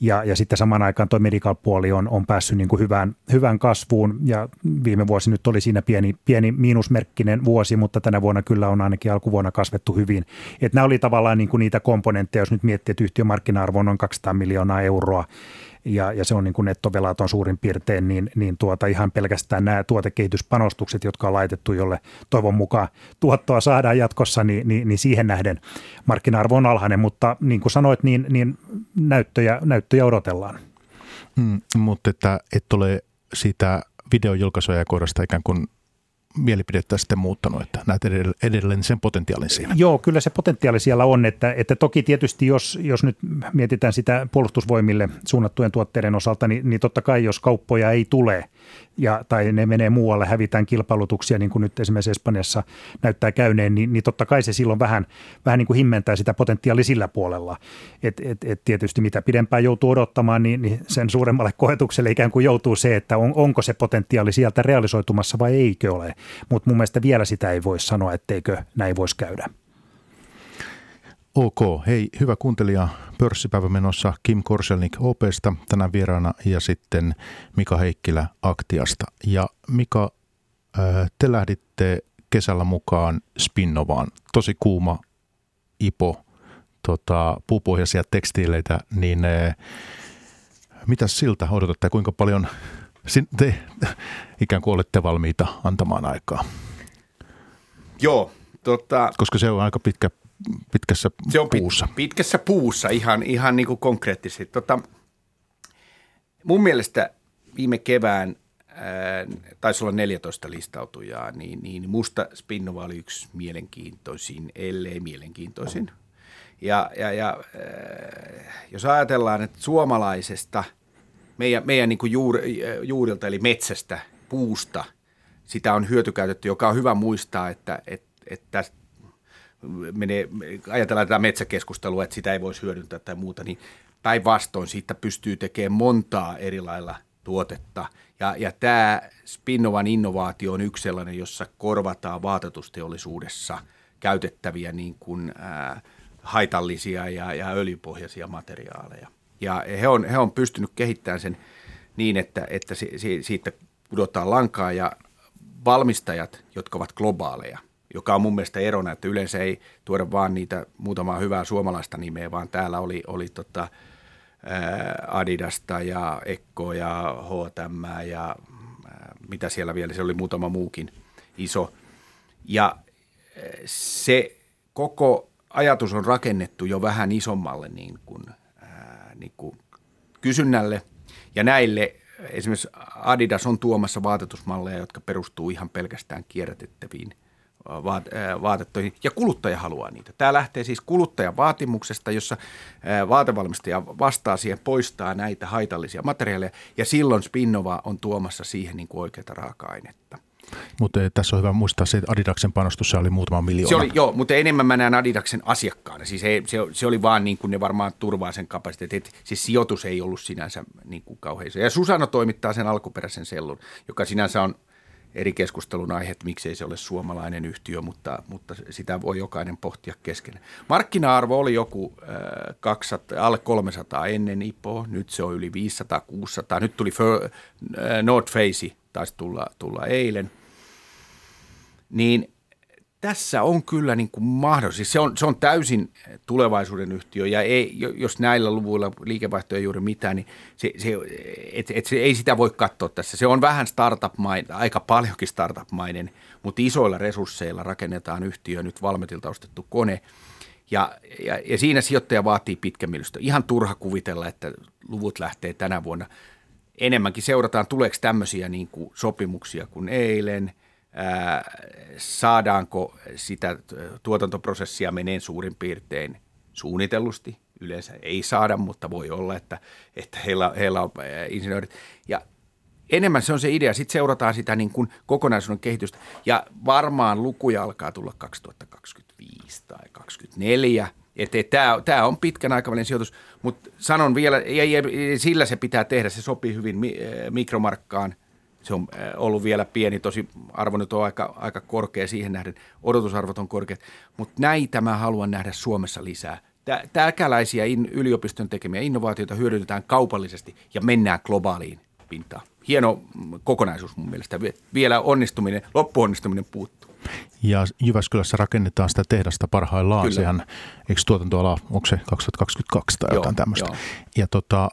Ja, ja sitten samaan aikaan tuo medical-puoli on, on päässyt niin kuin hyvään, hyvään kasvuun ja viime vuosi nyt oli siinä pieni, pieni miinusmerkkinen vuosi, mutta tänä vuonna kyllä on ainakin alkuvuonna kasvettu hyvin. Et nämä oli tavallaan niin kuin niitä komponentteja, jos nyt miettii, että yhtiön markkina-arvo on noin 200 miljoonaa euroa, ja, ja se on niin kuin nettovelaton suurin piirtein, niin, niin tuota, ihan pelkästään nämä tuotekehityspanostukset, jotka on laitettu, jolle toivon mukaan tuottoa saadaan jatkossa, niin, niin, niin siihen nähden markkina-arvo on alhainen, mutta niin kuin sanoit, niin, niin näyttöjä, näyttöjä odotellaan. Mm, mutta että et ole sitä videojulkaisuja ja kohdasta ikään kuin mielipidettä sitten muuttanut, että näet edelleen sen potentiaalin siinä? Joo, kyllä se potentiaali siellä on, että, että toki tietysti jos, jos nyt mietitään sitä puolustusvoimille suunnattujen tuotteiden osalta, niin, niin totta kai jos kauppoja ei tule – ja, tai ne menee muualle, hävitään kilpailutuksia, niin kuin nyt esimerkiksi Espanjassa näyttää käyneen, niin, niin totta kai se silloin vähän, vähän niin kuin himmentää sitä potentiaalia sillä puolella. Et, et, et tietysti mitä pidempään joutuu odottamaan, niin, niin sen suuremmalle koetukselle ikään kuin joutuu se, että on, onko se potentiaali sieltä realisoitumassa vai eikö ole. Mutta mun mielestä vielä sitä ei voi sanoa, etteikö näin voisi käydä. Ok, hei hyvä kuuntelija, pörssipäivä menossa Kim Korselnik OPsta tänään vieraana ja sitten Mika Heikkilä Aktiasta. Ja Mika, äh, te lähditte kesällä mukaan Spinnovaan, tosi kuuma IPO, tota, puupohjaisia tekstiileitä, niin äh, mitä siltä odotatte, kuinka paljon te ikään kuin olette valmiita antamaan aikaa? Joo, tota... Koska se on aika pitkä pitkässä se on puussa. Pit, pitkässä puussa ihan, ihan niin kuin konkreettisesti. Tota, mun mielestä viime kevään ää, taisi olla 14 listautujaa, niin, niin musta Spinnova oli yksi mielenkiintoisin, ellei mielenkiintoisin. Ja, ja, ja jos ajatellaan, että suomalaisesta, meidän, meidän niin kuin juur, juurilta eli metsästä, puusta, sitä on hyötykäytetty, joka on hyvä muistaa, että, että, että menee, ajatellaan tätä metsäkeskustelua, että sitä ei voisi hyödyntää tai muuta, niin päinvastoin siitä pystyy tekemään montaa eri lailla tuotetta. Ja, ja tämä Spinnovan innovaatio on yksi sellainen, jossa korvataan vaatetusteollisuudessa käytettäviä niin kuin, ää, haitallisia ja, ja öljypohjaisia materiaaleja. Ja he on, he on pystynyt kehittämään sen niin, että, että si, si, siitä pudotaan lankaa ja valmistajat, jotka ovat globaaleja, joka on mun mielestä erona, että yleensä ei tuoda vaan niitä muutamaa hyvää suomalaista nimeä, vaan täällä oli, oli tota, Adidasta ja Ekko ja H&M ja mitä siellä vielä, se oli muutama muukin iso. Ja se koko ajatus on rakennettu jo vähän isommalle niin kuin, niin kuin kysynnälle ja näille esimerkiksi Adidas on tuomassa vaatetusmalleja, jotka perustuu ihan pelkästään kierrätettäviin – vaatettoihin, ja kuluttaja haluaa niitä. Tämä lähtee siis kuluttajan vaatimuksesta, jossa vaatevalmistaja vastaa siihen, poistaa näitä haitallisia materiaaleja, ja silloin Spinnova on tuomassa siihen niin kuin oikeaa raaka-ainetta. Mutta eh, tässä on hyvä muistaa se, että Adidaksen panostus oli muutama miljoona. Se oli, joo, mutta enemmän mä näen Adidaksen asiakkaana. Siis ei, se, se, oli vaan niin kuin ne varmaan turvaa sen kapasiteetin. Siis sijoitus ei ollut sinänsä niin kuin kauhean. Ja Susano toimittaa sen alkuperäisen sellun, joka sinänsä on eri keskustelun aihe, että miksei se ole suomalainen yhtiö, mutta, mutta sitä voi jokainen pohtia kesken. Markkina-arvo oli joku 200, äh, alle 300 ennen IPO, nyt se on yli 500-600. Nyt tuli äh, North Face, taisi tulla, tulla eilen. Niin tässä on kyllä niin kuin mahdollista. Siis se, on, se on täysin tulevaisuuden yhtiö ja ei, jos näillä luvuilla liikevaihto ei juuri mitään, niin se, se, et, et se, ei sitä voi katsoa tässä. Se on vähän startup-mainen, aika paljonkin startup-mainen, mutta isoilla resursseilla rakennetaan yhtiö, nyt Valmetilta ostettu kone. Ja, ja, ja siinä sijoittaja vaatii pitkämielistä. Ihan turha kuvitella, että luvut lähtee tänä vuonna. Enemmänkin seurataan, tuleeko tämmöisiä niin kuin sopimuksia kuin eilen – saadaanko sitä tuotantoprosessia meneen suurin piirtein suunnitellusti. Yleensä ei saada, mutta voi olla, että, että heillä, heillä on insinöörit. Ja enemmän se on se idea. Sitten seurataan sitä niin kuin kokonaisuuden kehitystä. Ja varmaan lukuja alkaa tulla 2025 tai 2024. Että tämä, on pitkän aikavälin sijoitus, mutta sanon vielä, ja, ja sillä se pitää tehdä, se sopii hyvin mikromarkkaan – se on ollut vielä pieni, tosi arvo nyt on aika, aika korkea siihen nähden, odotusarvot on korkeat, mutta näitä mä haluan nähdä Suomessa lisää. Täkäläisiä yliopiston tekemiä innovaatioita hyödynnetään kaupallisesti ja mennään globaaliin pintaan. Hieno kokonaisuus mun mielestä. Vielä onnistuminen, loppuonnistuminen puuttuu. Ja Jyväskylässä rakennetaan sitä tehdasta parhaillaan. Kyllä. Sehän, eikö tuotantoala, onko se 2022 tai joo, jotain tämmöistä? Joo. Ja tota,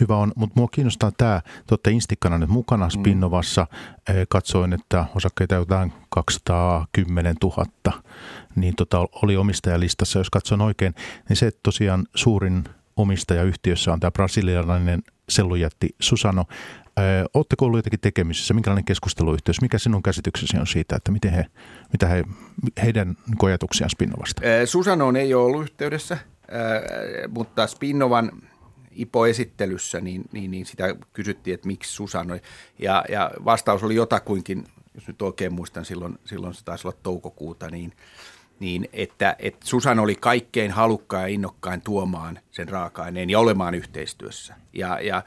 hyvä on, mutta mua kiinnostaa tämä, te olette Instikkana nyt mukana mm. Spinnovassa, mm. katsoin, että osakkeita jotain 210 000, niin tota, oli omistajalistassa, jos katson oikein, niin se että tosiaan suurin omistaja yhtiössä on tämä brasilialainen sellujätti Susano. Oletteko ollut jotenkin tekemisissä? Minkälainen keskusteluyhteys? Mikä sinun käsityksesi on siitä, että miten he, mitä he, heidän ajatuksiaan Spinnovasta? Susanoon ei ole ollut yhteydessä, mutta Spinnovan – IPO-esittelyssä, niin, niin, niin sitä kysyttiin, että miksi Susanoi. Ja, ja vastaus oli jotakuinkin, jos nyt oikein muistan, silloin, silloin se taisi olla toukokuuta, niin, niin että, että Susan oli kaikkein halukkain ja innokkain tuomaan sen raaka-aineen ja olemaan yhteistyössä. Ja, ja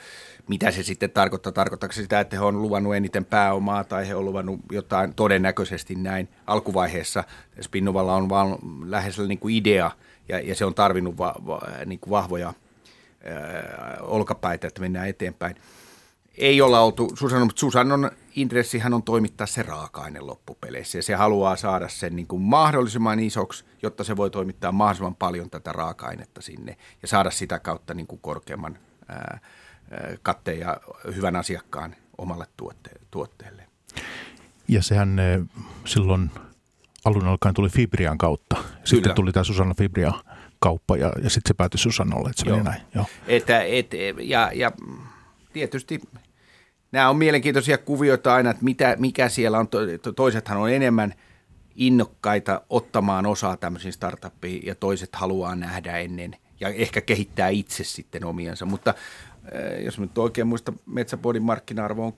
mitä se sitten tarkoittaa? Tarkoittaako se sitä, että he on luvannut eniten pääomaa tai he on luvannut jotain todennäköisesti näin alkuvaiheessa? Spinnovalla on vaan lähes niin kuin idea ja, ja se on tarvinnut va, va, niin kuin vahvoja – olkapäitä, että mennään eteenpäin. Ei olla oltu, Susannon, mutta Susannon intressihän on toimittaa se raaka-aine loppupeleissä ja se haluaa saada sen niin kuin mahdollisimman isoksi, jotta se voi toimittaa mahdollisimman paljon tätä raaka-ainetta sinne ja saada sitä kautta niin kuin korkeamman ää, katteen ja hyvän asiakkaan omalle tuotte, tuotteelle. Ja sehän silloin alun alkaen tuli Fibrian kautta. Sitten Kyllä. tuli tämä Susanna Fibria kauppa ja, ja sitten se päätyi Susannolle, että se Joo. meni näin. Joo. Että, et, ja, ja tietysti nämä on mielenkiintoisia kuvioita aina, että mitä, mikä siellä on. Toisethan on enemmän innokkaita ottamaan osaa tämmöisiin startuppiin ja toiset haluaa nähdä ennen ja ehkä kehittää itse sitten omiansa. Mutta äh, jos nyt oikein muista, Metsäbodin markkina-arvo on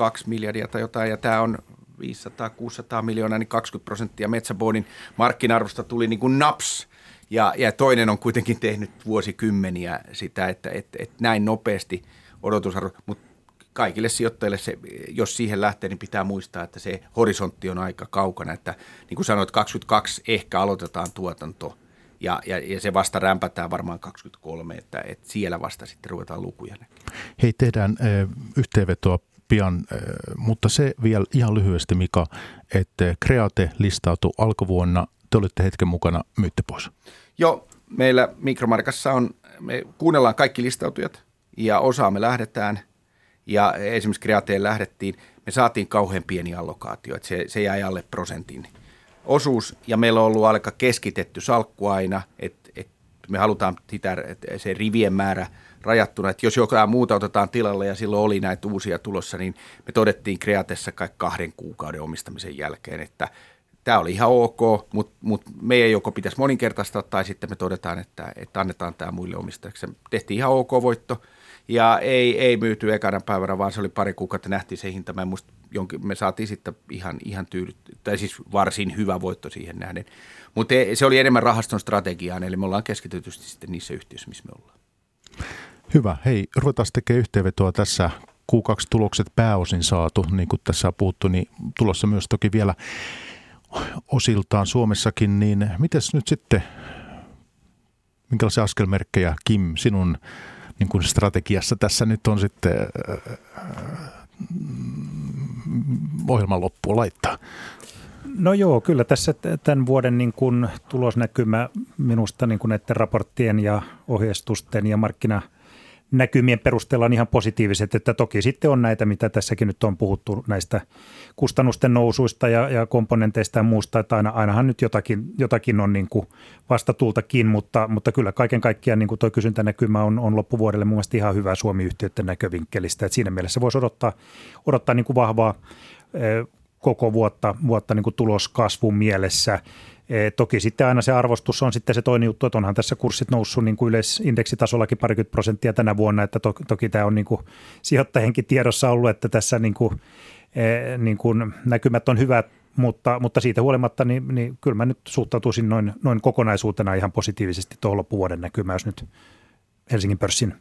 3,2 miljardia tai jotain ja tämä on 500-600 miljoonaa, niin 20 prosenttia Metsäbodin markkina-arvosta tuli niin kuin naps ja, ja toinen on kuitenkin tehnyt vuosikymmeniä sitä, että että että näin nopeasti odotusarvo, mutta kaikille sijoittajille, se, jos siihen lähtee, niin pitää muistaa, että se horisontti on aika kaukana. Että niin kuin sanoit, 22 ehkä aloitetaan tuotanto ja, ja, ja se vasta rämpätään varmaan 23, että, että siellä vasta sitten ruvetaan lukuja näkemään. Hei, tehdään äh, yhteenvetoa pian, mutta se vielä ihan lyhyesti Mika, että Kreate listautui alkuvuonna te olitte hetken mukana, myytte pois. Joo, meillä Mikromarkassa on, me kuunnellaan kaikki listautujat ja osaa me lähdetään. Ja esimerkiksi Kreateen lähdettiin, me saatiin kauhean pieni allokaatio, että se, se jäi alle prosentin osuus. Ja meillä on ollut aika keskitetty salkku aina, että, että me halutaan sitä, se rivien määrä rajattuna, että jos jotain muuta otetaan tilalle ja silloin oli näitä uusia tulossa, niin me todettiin Kreatessa kai kahden kuukauden omistamisen jälkeen, että tämä oli ihan ok, mutta, mutta meidän joko pitäisi moninkertaistaa tai sitten me todetaan, että, että annetaan tämä muille omistajiksi. Tehtiin ihan ok voitto ja ei, ei myyty ekana päivänä, vaan se oli pari kuukautta, nähtiin se hinta. Mä musta jonkin, me saatiin sitten ihan, ihan tyydyt, tai siis varsin hyvä voitto siihen nähden. Mutta se oli enemmän rahaston strategiaan, eli me ollaan keskitytysti sitten niissä yhtiöissä, missä me ollaan. Hyvä. Hei, ruvetaan tekemään yhteenvetoa tässä. Q2-tulokset pääosin saatu, niin kuin tässä on puhuttu, niin tulossa myös toki vielä osiltaan Suomessakin, niin mites nyt sitten, minkälaisia askelmerkkejä Kim sinun niin kuin strategiassa tässä nyt on sitten äh, ohjelman loppuun laittaa? No joo, kyllä tässä tämän vuoden niin kuin tulosnäkymä minusta niin kuin näiden raporttien ja ohjeistusten ja markkina näkymien perusteella on ihan positiiviset, että toki sitten on näitä, mitä tässäkin nyt on puhuttu näistä kustannusten nousuista ja, ja komponenteista ja muusta, että aina, ainahan nyt jotakin, jotakin on niin kuin vastatultakin, mutta, mutta kyllä kaiken kaikkiaan niin kuin tuo kysyntänäkymä on, on loppuvuodelle mun mielestä ihan hyvä Suomi-yhtiöiden näkövinkkelistä, että siinä mielessä voisi odottaa, odottaa niin kuin vahvaa koko vuotta, vuotta niin kuin tuloskasvun mielessä. E, toki sitten aina se arvostus on sitten se toinen juttu, että onhan tässä kurssit noussut niin kuin yleisindeksitasollakin parikymmentä prosenttia tänä vuonna, että to, toki tämä on niin kuin sijoittajienkin tiedossa ollut, että tässä niin kuin, e, niin kuin näkymät on hyvät, mutta, mutta siitä huolimatta, niin, niin kyllä mä nyt suhtautuisin noin, noin kokonaisuutena ihan positiivisesti tuohon loppuvuoden näkymään, jos nyt Helsingin pörssin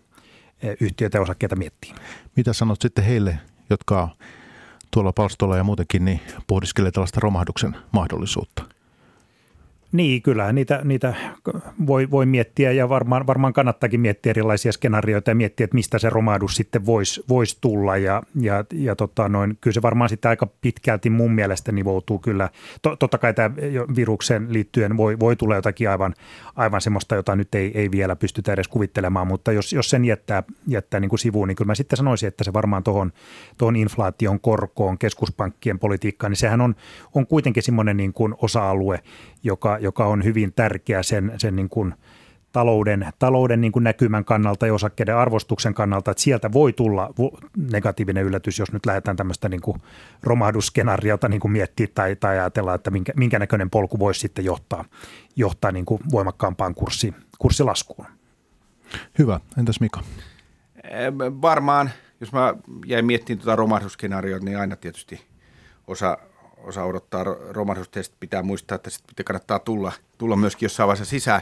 e, yhtiöitä ja osakkeita miettii. Mitä sanot sitten heille, jotka tuolla palstolla ja muutenkin niin pohdiskelee tällaista romahduksen mahdollisuutta? Niin, kyllä niitä, niitä voi, voi miettiä ja varmaan, varmaan kannattakin miettiä erilaisia skenaarioita ja miettiä, että mistä se romahdus sitten voisi vois tulla. Ja, ja, ja tota noin, kyllä se varmaan sitten aika pitkälti mun mielestä nivoutuu kyllä. To, totta kai tämä virukseen liittyen voi, voi tulla jotakin aivan, aivan semmoista, jota nyt ei, ei vielä pystytä edes kuvittelemaan, mutta jos, jos sen jättää, jättää niin kuin sivuun, niin kyllä mä sitten sanoisin, että se varmaan tuohon tohon inflaation korkoon, keskuspankkien politiikkaan, niin sehän on, on kuitenkin semmoinen niin kuin osa-alue, joka, joka on hyvin tärkeä sen, sen niin kuin talouden, talouden niin kuin näkymän kannalta ja osakkeiden arvostuksen kannalta, että sieltä voi tulla negatiivinen yllätys, jos nyt lähdetään tämmöistä niin kuin romahdusskenaariota niin kuin miettiä tai, tai ajatellaan, että minkä, minkä näköinen polku voisi sitten johtaa, johtaa niin kuin voimakkaampaan kurssi, kurssilaskuun. Hyvä. Entäs Mika? Varmaan, jos mä jäin miettimään tuota romahdusskenaariota, niin aina tietysti osa, osa odottaa romahdusta ja pitää muistaa, että sitten kannattaa tulla, tulla myöskin jossain vaiheessa sisään.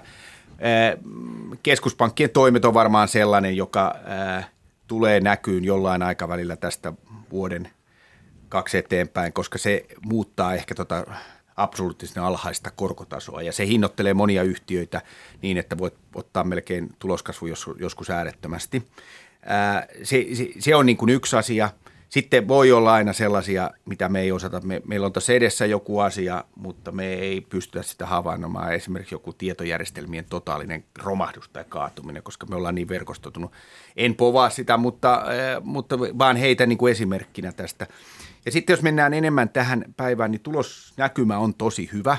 Keskuspankkien toimet on varmaan sellainen, joka tulee näkyyn jollain aikavälillä tästä vuoden kaksi eteenpäin, koska se muuttaa ehkä tota absoluuttisesti alhaista korkotasoa ja se hinnoittelee monia yhtiöitä niin, että voit ottaa melkein tuloskasvu joskus äärettömästi. Se, se, se on niin kuin yksi asia – sitten voi olla aina sellaisia, mitä me ei osata. Me, meillä on tässä edessä joku asia, mutta me ei pystytä sitä havainnomaan. Esimerkiksi joku tietojärjestelmien totaalinen romahdus tai kaatuminen, koska me ollaan niin verkostotunut. En povaa sitä, mutta, äh, mutta vaan heitä niin kuin esimerkkinä tästä. Ja sitten jos mennään enemmän tähän päivään, niin tulosnäkymä on tosi hyvä.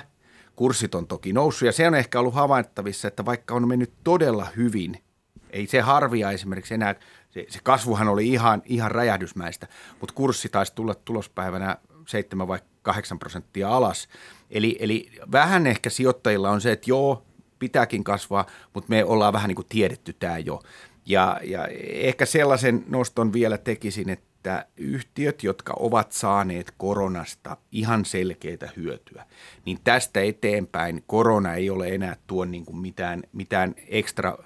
Kurssit on toki noussut ja se on ehkä ollut havaittavissa, että vaikka on mennyt todella hyvin, ei se harvia esimerkiksi enää – se, se kasvuhan oli ihan, ihan räjähdysmäistä, mutta kurssi taisi tulla tulospäivänä 7 vai 8 prosenttia alas. Eli, eli vähän ehkä sijoittajilla on se, että joo, pitääkin kasvaa, mutta me ollaan vähän niin kuin tiedetty tämä jo. Ja, ja ehkä sellaisen noston vielä tekisin, että yhtiöt, jotka ovat saaneet koronasta ihan selkeitä hyötyä, niin tästä eteenpäin korona ei ole enää tuon niin mitään, mitään ekstra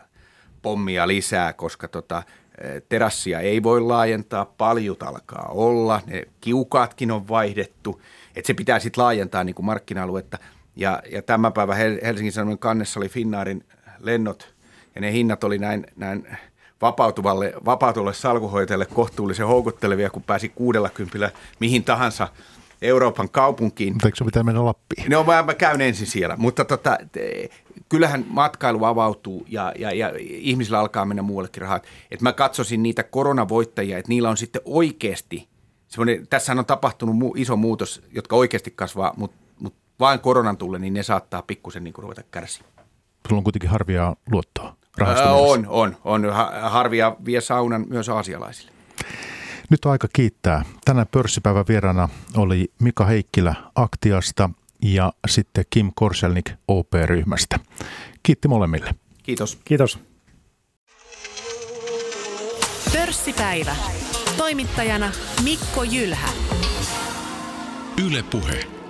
pommia lisää, koska tota, terassia ei voi laajentaa, paljut alkaa olla, ne kiukaatkin on vaihdettu, että se pitää sitten laajentaa niin kuin markkina-aluetta. Ja, ja tämä päivä Helsingin Sanomien kannessa oli Finnaarin lennot ja ne hinnat oli näin, näin vapautuvalle, vapautuvalle salkuhoitajalle kohtuullisen houkuttelevia, kun pääsi 60 mihin tahansa – Euroopan kaupunkiin. Mutta eikö se pitää mennä Lappiin? No mä, mä käyn ensin siellä, mutta tota, kyllähän matkailu avautuu ja, ja, ja ihmisillä alkaa mennä muuallekin rahat. Et mä katsoisin niitä koronavoittajia, että niillä on sitten oikeasti, tässä on tapahtunut mu, iso muutos, jotka oikeasti kasvaa, mutta mut vain koronan tulle, niin ne saattaa pikkusen niin ruveta kärsiä. Sulla on kuitenkin harvia luottoa. on, on, on. Harvia vie saunan myös aasialaisille. Nyt on aika kiittää. Tänään pörssipäivän vieraana oli Mika Heikkilä Aktiasta ja sitten Kim Korselnik OP-ryhmästä. Kiitti molemmille. Kiitos. Kiitos. Pörssipäivä. Toimittajana Mikko Jylhä. Yle Puhe.